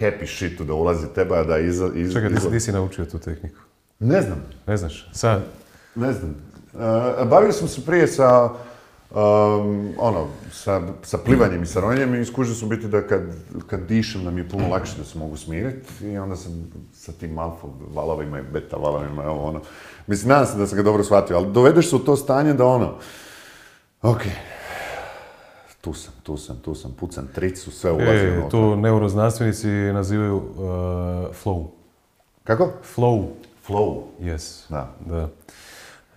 happy shitu da ulazi teba, da iza, iz, Čekaj, di, izla- di si naučio tu tehniku? Ne znam, Ne znaš? Sad, ne znam. Uh, bavio sam se prije sa, um, ono, sa, sa plivanjem i sa ronjenjem i skužio sam biti da kad, kad dišem da mi je puno lakše da se mogu smiriti i onda sam sa tim alfa valovima i beta valovima, evo ono. Mislim, nadam se da sam ga dobro shvatio, ali dovedeš se u to stanje da ono, ok, tu sam, tu sam, tu sam, pucam tricu, sve ulazi e, to neuroznanstvenici nazivaju uh, flow. Kako? Flow, Flow. yes. Da. Da.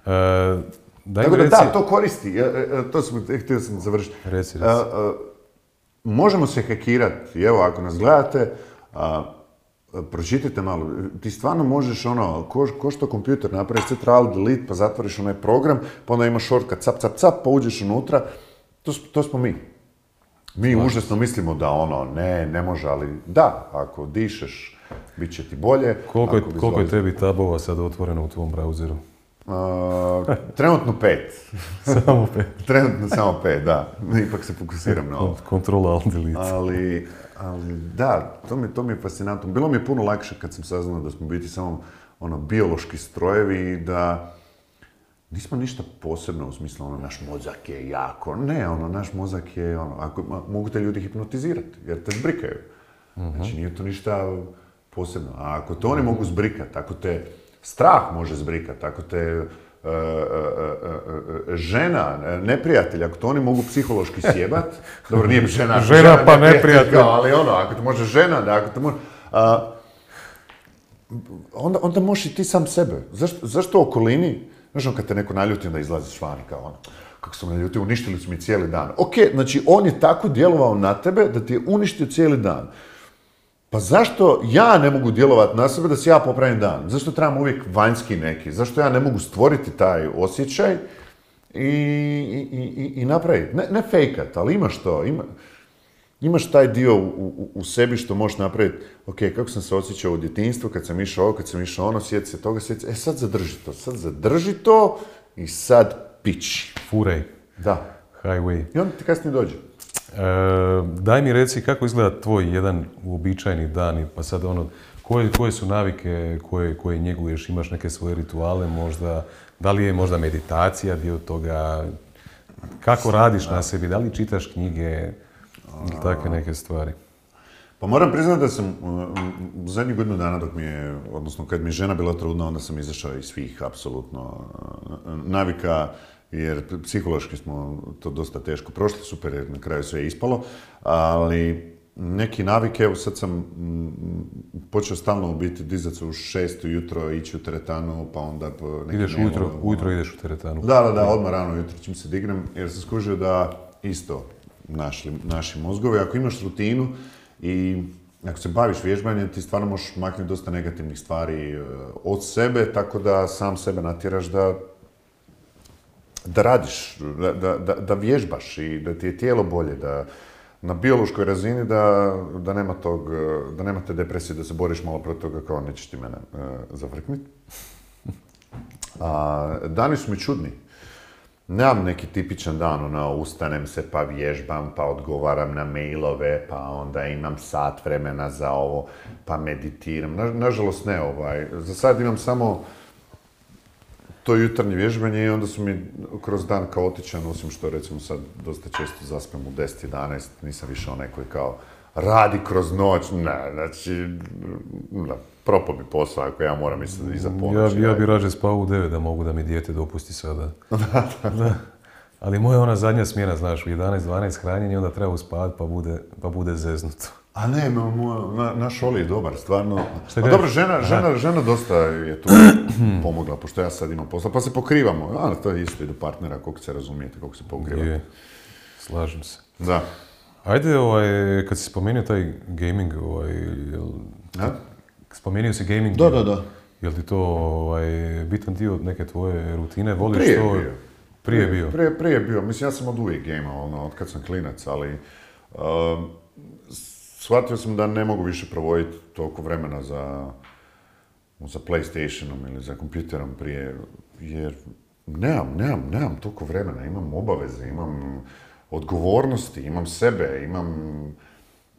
E, daj Tako da reci... da, to koristi, e, e, to sam, htio sam završiti. Reci, reci. e, možemo se hekirati, i evo ako nas gledate, a, pročitajte malo, ti stvarno možeš ono, ko, ko što kompjuter napravi, sve trial delete, pa zatvoriš onaj program, pa onda imaš shortcut, cap, cap, cap, pa uđeš unutra, to, to smo mi. Mi užasno mislimo da ono, ne, ne može, ali da, ako dišeš, bit će ti bolje. Koliko je, koliko je tebi tabova sad otvoreno u tvom brauzeru? A, trenutno pet. Samo pet. Trenutno samo pet, da. Ipak se fokusiram na ovo. Kontrola alt. Ali, ali da, to mi, to mi je fascinantno. Bilo mi je puno lakše kad sam saznao da smo biti samo ono, biološki strojevi i da nismo ništa posebno u smislu ono, naš mozak je jako. Ne, ono, naš mozak je ono, ako, ma- mogu te ljudi hipnotizirati jer te zbrikaju. Znači nije to ništa posebno. A ako to oni mogu zbrikati, ako te strah može zbrikati, ako te e, e, e, žena, neprijatelj, ako to oni mogu psihološki sjebat, dobro, nije žena, Žena pa neprijatelj. kao, ali ono, ako te može žena, da, ako te može... a, onda, onda možeš i ti sam sebe. Zašto, zašto u okolini, znaš ono kad te neko naljuti, onda izlaziš vani kao ono, kako sam naljutio, uništili su mi cijeli dan. Ok, znači on je tako djelovao na tebe da ti je uništio cijeli dan. Pa zašto ja ne mogu djelovati na sebe da si ja popravim dan? Zašto trebam uvijek vanjski neki? Zašto ja ne mogu stvoriti taj osjećaj i, i, i, i napraviti? Ne, ne fejkat, ali imaš to. Ima, imaš taj dio u, u, u sebi što možeš napraviti, ok, kako sam se osjećao u djetinjstvu, kad sam išao ovo, kad sam išao ono, sjeti se toga, sjeti se, e sad zadrži to, sad zadrži to i sad pići. Furej. Da. Highway. I onda ti kasnije dođe. E, daj mi reci kako izgleda tvoj jedan uobičajeni dan, i pa sad ono, koje, koje su navike koje, koje njeguješ, imaš neke svoje rituale možda, da li je možda meditacija dio toga, kako radiš na sebi, da li čitaš knjige ili takve neke stvari? Pa moram priznati da sam u zadnjih godinu dana dok mi je, odnosno kad mi je žena bila trudna, onda sam izašao iz svih apsolutno uh, navika, jer psihološki smo to dosta teško prošli, super jer na kraju sve je ispalo, ali neki navike, evo sad sam mm, počeo stalno u biti dizat se u šest ujutro, ići u teretanu, pa onda po Ideš ujutro, ono. ujutro ideš u teretanu. Da, da, da, odmah rano ujutro čim se dignem, jer sam skužio da isto našli, naši mozgovi, ako imaš rutinu i ako se baviš vježbanjem, ti stvarno možeš maknuti dosta negativnih stvari e, od sebe, tako da sam sebe natjeraš da da radiš, da, da, da, vježbaš i da ti je tijelo bolje, da na biološkoj razini da, da nema tog, e, da nema te depresije, da se boriš malo protiv toga kao nećeš ti mene uh, zavrknit. A, dani su mi čudni. Nemam neki tipičan dan, ono, ustanem se pa vježbam, pa odgovaram na mailove, pa onda imam sat vremena za ovo, pa meditiram. Na, nažalost ne, ovaj, za sad imam samo to jutarnje vježbanje i onda su mi kroz dan kaotičan, osim što recimo sad dosta često zaspem u 10-11, nisam više onaj koji kao radi kroz noć, ne, znači, da, propao mi posao ako ja moram iza, Ja, ponoći. bi- ja bi rađe spao u 9 da mogu da mi dijete dopusti sada. Da. Ali moja ona zadnja smjena, znaš, u 11-12 hranjenje, onda treba uspavat pa bude, pa bude zeznuto. A ne, na, naš Oli je dobar, stvarno. Šta A kažeš? dobro, žena, žena, žena dosta je tu pomogla, pošto ja sad imam posla, pa se pokrivamo. A, to je isto i do partnera, koliko se razumijete, koliko se pokrivate. Je, slažem se. Da. Ajde, ovaj, kad si spomenuo taj gaming, ovaj, jel, spomenuo si gaming. Da, da, da. Jel ti to ovaj, bitan dio neke tvoje rutine? Voliš Prije je to? bio. Prije je bio. Prije, prije je bio. Mislim, ja sam od uvijek gamao, ono, od kad sam klinac, ali um, shvatio sam da ne mogu više provoditi toliko vremena za, za Playstationom ili za kompjuterom prije, jer nemam, nemam, nemam toliko vremena, imam obaveze, imam odgovornosti, imam sebe, imam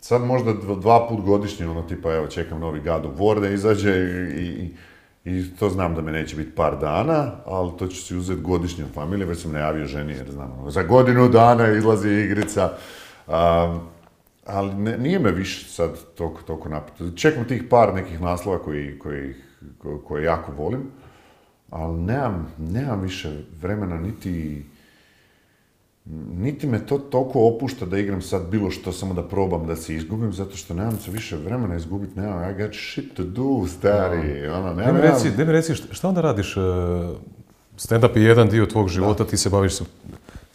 sad možda dva, put godišnje, ono tipa evo čekam novi God of War da izađe i, i, i to znam da me neće biti par dana, ali to ću si uzeti godišnje od familije, već sam najavio ženi jer znam, ono, za godinu dana izlazi igrica. Um, ali ne- nije me više sad toliko, toliko napito. Čekam tih par nekih naslova koji, koji, ko- koje jako volim, ali nemam, nemam više vremena niti niti me to toliko opušta da igram sad bilo što samo da probam da se izgubim, zato što nemam se više vremena izgubiti, nemam, I got shit to do, stari, ono, Daj nemam, mi reci, daj mi reci šta, šta onda radiš? e, Stand-up je jedan dio tvog života, ti se baviš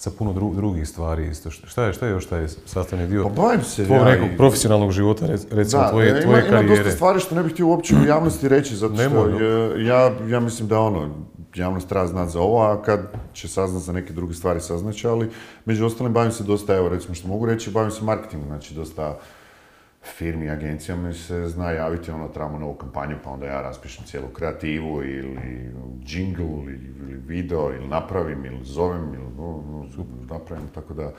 sa, puno drugih stvari isto. Šta je, šta je još taj sastavni dio pa se, tvojeg nekog profesionalnog života, recimo tvoje, tvoje ima, karijere? Ima dosta stvari što ne bih htio uopće u javnosti reći, zato što ja, ja mislim da ono, javnost treba znati za ovo, a kad će saznat za neke druge stvari saznaće, ali među ostalim bavim se dosta, evo recimo što mogu reći, bavim se marketingom, znači dosta firmi, agencijama mi se zna javiti, ono, trebamo novu kampanju, pa onda ja raspišem cijelu kreativu ili jingle ili, video ili napravim ili zovem ili napravim, tako da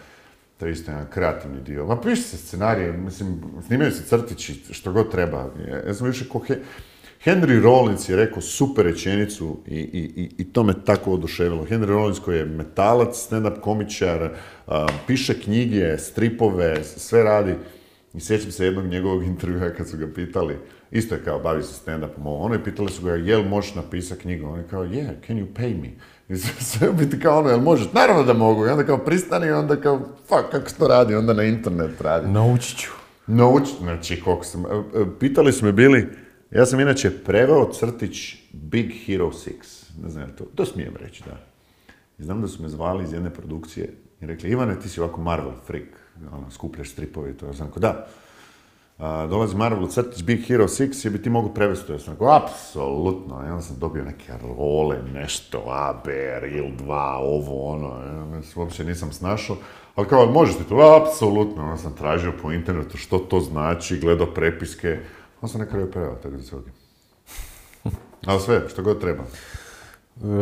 to je isto jedan kreativni dio. Ma piše se scenarije, mislim, snimaju se crtići, što god treba. Ja sam više ko Henry Rollins je rekao super rečenicu i, i, i to me tako oduševilo. Henry Rollins koji je metalac, stand-up komičar, piše knjige, stripove, sve radi. I sjećam se jednog njegovog intervjua kad su ga pitali, isto je kao bavi se stand-upom, ono i pitali su ga jel možeš napisati knjigu, on je kao yeah, can you pay me? I sve biti kao ono, jel možeš? Naravno da mogu. I onda kao pristani i onda kao, fuck, kako se to radi? Onda na internet radi. Naučit ću. Naučit, znači koliko sam, e, e, pitali su me bili, ja sam inače preveo crtić Big Hero 6, ne znam to, to smijem reći, da. I znam da su me zvali iz jedne produkcije i rekli, Ivane, ti si ovako Marvel freak, ono, skupljaš stripove i to. Ja sam rekao, da. A, dolazi Marvel crtić Big Hero 6 i bi ti mogu prevesti. Ja sam rekao, apsolutno. I onda sam dobio neke role, nešto, A, B, Real 2, ovo, ono. Ja, uopće nisam snašao. Ali kao, možete to? Apsolutno. Onda sam tražio po internetu što to znači, gledao prepiske. Onda sam na kraju preveo, tako da se Ali sve, što god treba.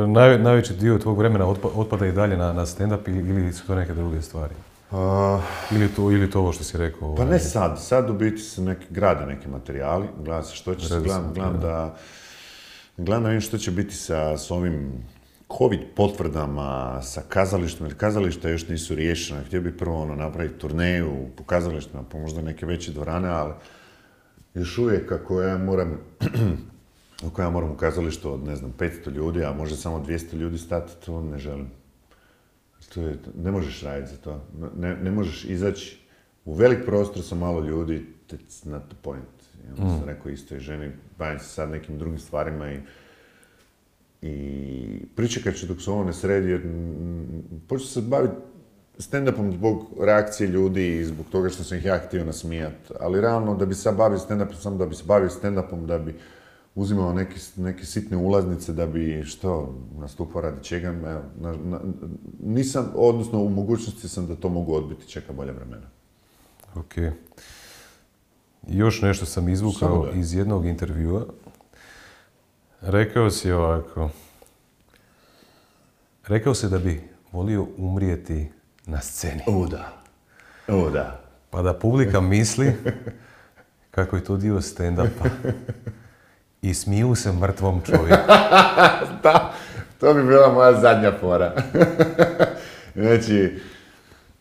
Naj, najveći dio tvog vremena otpada i dalje na, na stand-up ili, ili su to neke druge stvari? Ili, to, ili to ovo što si rekao? Pa ne ovaj? sad, sad u biti se neki, grade neki materijali, gleda se što će se, gledam, gledam da, gledam da vidim što će biti sa, s ovim covid potvrdama, sa kazalištima, jer kazališta još nisu riješena, htio bi prvo ono, napraviti turneju po kazalištima, po možda neke veće dvorane, ali još uvijek kako ja moram ako ja moram u kazalištu od, ne znam, 500 ljudi, a može samo 200 ljudi stati, to ne želim. To je, ne možeš raditi za to. Ne, ne možeš izaći u velik prostor sa malo ljudi, that's not the point. Ja sam mm. rekao isto i ženi, bavim se sad nekim drugim stvarima i i pričekat ću dok se ovo ne sredi, jer počeo se baviti stand-upom zbog reakcije ljudi i zbog toga što sam ih ja htio nasmijat. Ali realno, da bi se bavio stand-upom, samo da bi se bavio stand-upom, da bi uzimao neke, neke sitne ulaznice da bi što nastupao radi čega. nisam, odnosno u mogućnosti sam da to mogu odbiti, čeka bolje vremena. Ok. Još nešto sam izvukao iz jednog intervjua. Rekao si ovako. Rekao si da bi volio umrijeti na sceni. O da. O da. Pa da publika misli kako je to dio stand-upa i smiju se mrtvom čovjeku. da, to bi bila moja zadnja fora. znači,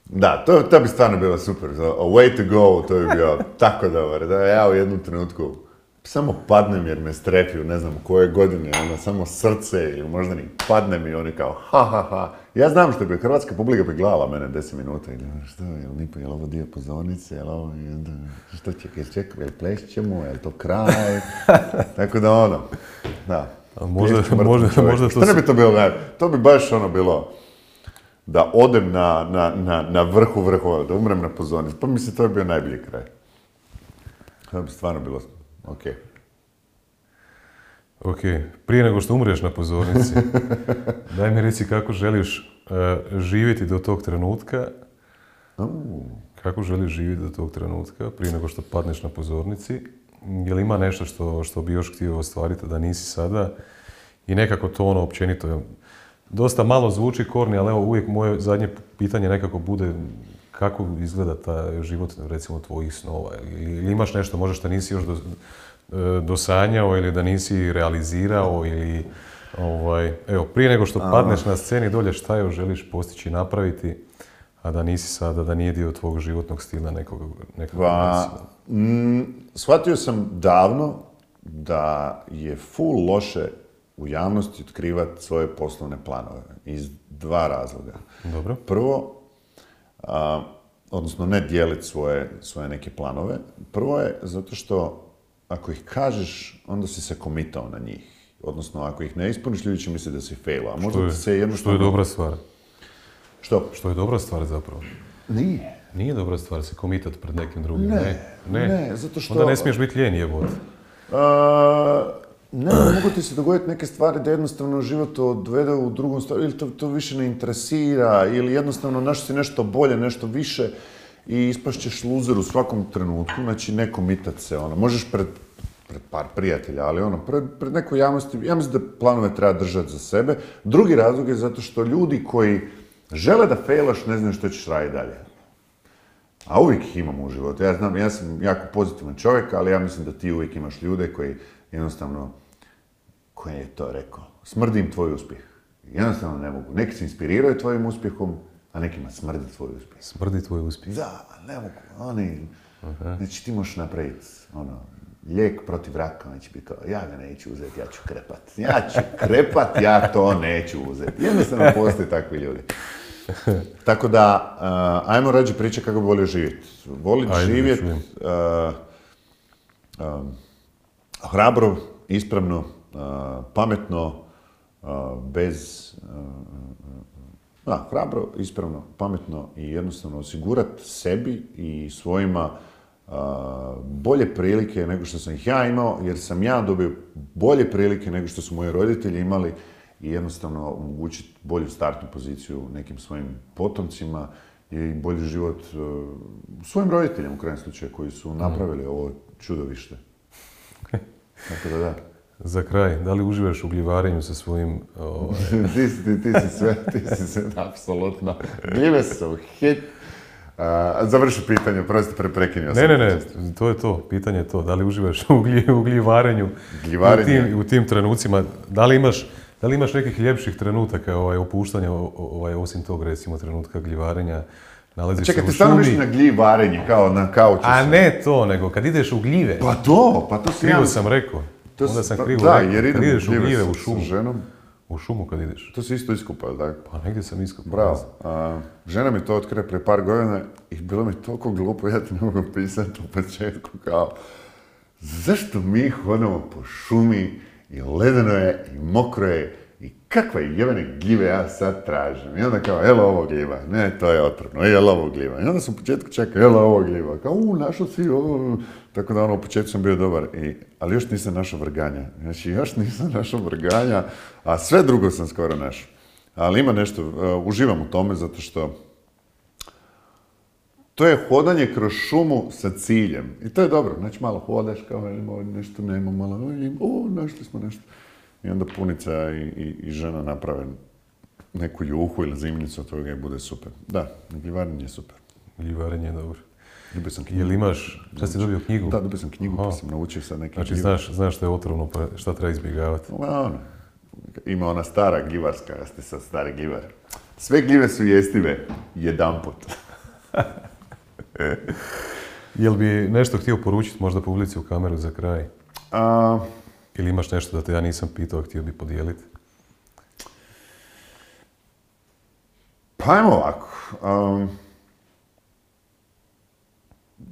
da, to, to bi stvarno bilo super. A way to go, to bi bio tako dobar. Da ja u jednom trenutku samo padnem jer me strepi ne znam koje godine, ono, samo srce ili možda ni padnem i oni kao ha ha ha. Ja znam što bi hrvatska publika bi gledala mene 10 minuta ono, što, jel nipo, jel ovo dio pozornice, jel ovo, što će, jel čekaj, jel plešćemo, jel to kraj, tako da ono, da. A možda, možda, možda to... Što ne bi to bilo, ne, to bi baš ono bilo, da odem na, na, na, na vrhu vrhova, da umrem na pozornici, pa mislim to bi bio najbolji kraj. To bi stvarno bilo Ok. Ok, prije nego što umreš na pozornici, daj mi reci kako želiš uh, živjeti do tog trenutka. Kako želiš živjeti do tog trenutka, prije nego što padneš na pozornici. Je li ima nešto što, što bi još htio ostvariti da nisi sada? I nekako to ono općenito, dosta malo zvuči korni, ali evo uvijek moje zadnje pitanje nekako bude kako izgleda ta život, recimo, tvojih snova? Ili imaš nešto možda što nisi još do, e, dosanjao ili da nisi realizirao ili ovaj, evo, prije nego što padneš na sceni dolje šta još želiš postići i napraviti, a da nisi sada, da nije dio tvog životnog stila nekog, nekog pa, mm, shvatio sam davno da je full loše u javnosti otkrivati svoje poslovne planove iz dva razloga. Dobro. Prvo, a, odnosno ne dijeliti svoje, svoje neke planove. Prvo je zato što ako ih kažeš, onda si se komitao na njih. Odnosno, ako ih ne ispuniš, ljudi će misliti da si failao. A možda što je, se jednostavno... Što je dobra stvar. Što? Što je dobra stvar zapravo. Nije. Nije dobra stvar se komitat pred nekim drugim, Ne, ne, zato što- Onda ne smiješ biti lijen jebot. Ne, mogu ti se dogoditi neke stvari da jednostavno život odvede u drugom stvari, ili to, to više ne interesira, ili jednostavno našao si nešto bolje, nešto više i ispašćeš luzer u svakom trenutku, znači ne komitat se, ono, možeš pred, pred par prijatelja, ali ono, pred, pred nekoj javnosti, ja mislim da planove treba držati za sebe. Drugi razlog je zato što ljudi koji žele da failaš ne znaju što ćeš raditi dalje. A uvijek ih imamo u životu. Ja znam, ja sam jako pozitivan čovjek, ali ja mislim da ti uvijek imaš ljude koji jednostavno, koji je to rekao, smrdi im tvoj uspjeh. Jednostavno ne mogu. Neki se inspiriraju tvojim uspjehom, a nekima smrdi tvoj uspjeh. Smrdi tvoj uspjeh. Da, ne mogu. Oni, znači ti možeš napraviti, ono, lijek protiv raka, on će biti kao, ja ga neću uzeti, ja ću krepat. Ja ću krepat, ja to neću uzeti. Jednostavno postoje takvi ljudi. Tako da, uh, ajmo rađe pričati kako bi volio živjeti. Da živjeti uh, um, hrabro, ispravno, uh, pametno, bez... da, hrabro, ispravno, pametno i jednostavno osigurati sebi i svojima a, bolje prilike nego što sam ih ja imao, jer sam ja dobio bolje prilike nego što su moji roditelji imali i jednostavno omogućiti bolju startnu poziciju nekim svojim potomcima i bolji život e, svojim roditeljima u krajnjem slučaju koji su napravili ovo čudovište. Tako da da. Za kraj, da li uživaš u gljivarenju sa svojim... ovaj, ti, si, ti, si sve, ti si sve, apsolutno. Gljive su hit. A, završi pitanje, prosti preprekinio sam. Ne, ne, ne, to je to, pitanje je to, da li uživaš u, glji, u gljivarenju, u tim, u tim trenucima, da li imaš, da li imaš nekih ljepših trenutaka ovaj, opuštanja, ovaj, osim tog recimo trenutka gljivarenja, nalaziš Čekaj, ti stvarno na gljivarenje, kao na kauču? a sam? ne to, nego kad ideš u gljive, Pa to, pa to sam krivo sam rekao, to onda sam pa- krivo Da, jer idem ideš u gljive u šumu, ženom, u šumu kad ideš, to si isto iskupao, tako? pa negdje sam iskopao. Bravo. A, žena mi to otkrije prije par godina i bilo mi toliko glupo, ja ti ne mogu pisati u početku kao zašto mi hodamo po šumi i ledeno je i mokro je i kakve jebene gljive ja sad tražim. I onda kao, jel ovo gljiva? Ne, to je otrovno. Jel ovo gljiva? I onda sam u početku čekao, jel ovo gljiva? Kao, u, našao si ovo. Tako da ono, u početku sam bio dobar. I, ali još nisam našao vrganja. Znači, još nisam našao vrganja, a sve drugo sam skoro našao. Ali ima nešto, uh, uživam u tome zato što to je hodanje kroz šumu sa ciljem. I to je dobro. Znači malo hodaš kao ovdje nešto nema, malo, o, našli smo nešto. I onda punica i, i, i žena naprave neku juhu ili zimnicu od toga i bude super. Da, gljivarenje je super. Gljivarenje je dobro. Dobio sam knjigu. Jel imaš, šta si dobio knjigu? Da, dobio sam knjigu pa Aha. sam naučio sad neke Znači, znaš, znaš što je otrovno, pa šta treba izbjegavati. Ma, ono, ima ona stara gljivarska, ja ste sad stari gljivar. Sve gljive su jestive, jedanput. Jel bi nešto htio poručiti možda publici u kameru za kraj? A, Ili imaš nešto da te ja nisam pitao, htio bi podijeliti? Pa ajmo ovako. um,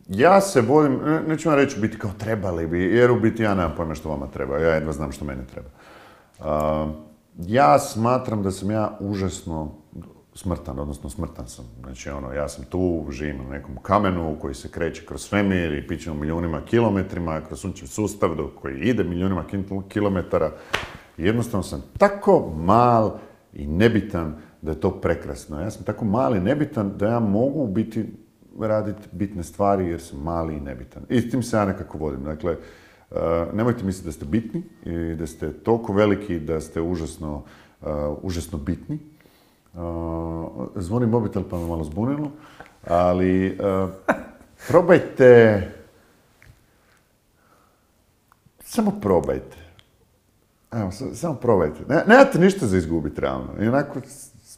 ja se volim, ne- neću vam reći biti kao trebali bi, jer u biti ja nemam pojma što vama treba, ja jedva znam što meni treba. Um, ja smatram da sam ja užasno smrtan, odnosno smrtan sam. Znači ono, ja sam tu, živim na nekom kamenu koji se kreće kroz svemir i pićemo milijunima kilometrima, kroz sunčev sustav do koji ide milijunima kilometara. Jednostavno sam tako mal i nebitan da je to prekrasno. Ja sam tako mal i nebitan da ja mogu biti raditi bitne stvari jer sam mali i nebitan. I s tim se ja nekako vodim. Dakle, uh, nemojte misliti da ste bitni i da ste toliko veliki da ste užasno, uh, užasno bitni. Uh, zvoni mobitel pa me malo zbunilo, ali probajte, samo probajte. Evo, sa- samo probajte. Ne, nemate ništa za izgubiti, realno. I onako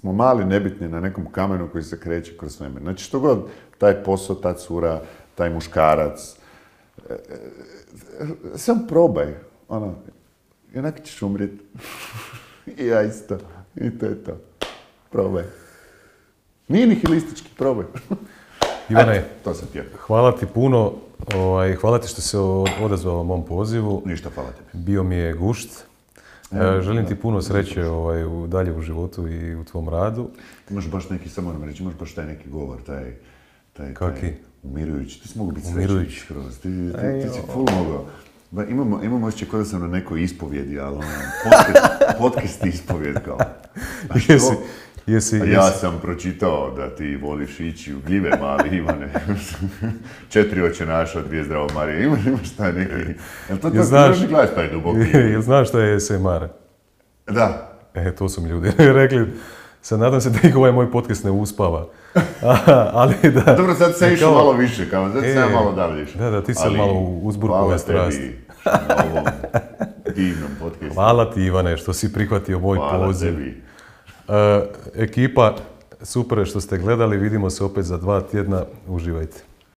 smo mali, nebitni na nekom kamenu koji se kreće kroz svemir. Znači, što god taj posao, ta cura, taj muškarac, e, e, samo probaj. Ono, i onako ćeš umrijeti. I ja isto. I to je to. Probaj. Nije nihilistički, probaj. Ivane, Eto, to sam htio. hvala ti puno, ovaj, hvala ti što se odazvao mom pozivu. Ništa, hvala tebi. Bio mi je gušt. E, želim ti puno sreće ovaj, u, dalje u životu i u tvom radu. Ti imaš baš neki, samo moram reći, imaš baš taj neki govor, taj, taj, Kaki? taj umirujući. Ti si mogu biti Umirujući. srećni skroz. Ti, ti, ti si full mogao. Ba, imamo, imamo osjećaj kao da sam na nekoj ispovjedi, ali ono, podcast, podcast ispovjed kao. A što? Jesi, jesi, ja sam pročitao da ti voliš ići u gljive mali Ivane. Četiri oče naša, dvije zdravo Marije. Imaš, imaš taj neki... Jel to tako znaš- gledaš taj duboki? Jel znaš šta je SMR? Da. E, to su mi ljudi rekli. Sad nadam se da ih ovaj moj podcast ne uspava. Ali da... Dobro, sad se išao Kao- malo više, kao sad E, se ja malo dalje išao. da, da, ti Ali malo uzburku ove strasti. tebi na ovom divnom podcastu. Hvala ti Ivane što si prihvatio moj Hvala poziv. tebi. E, ekipa, super što ste gledali, vidimo se opet za dva tjedna, uživajte.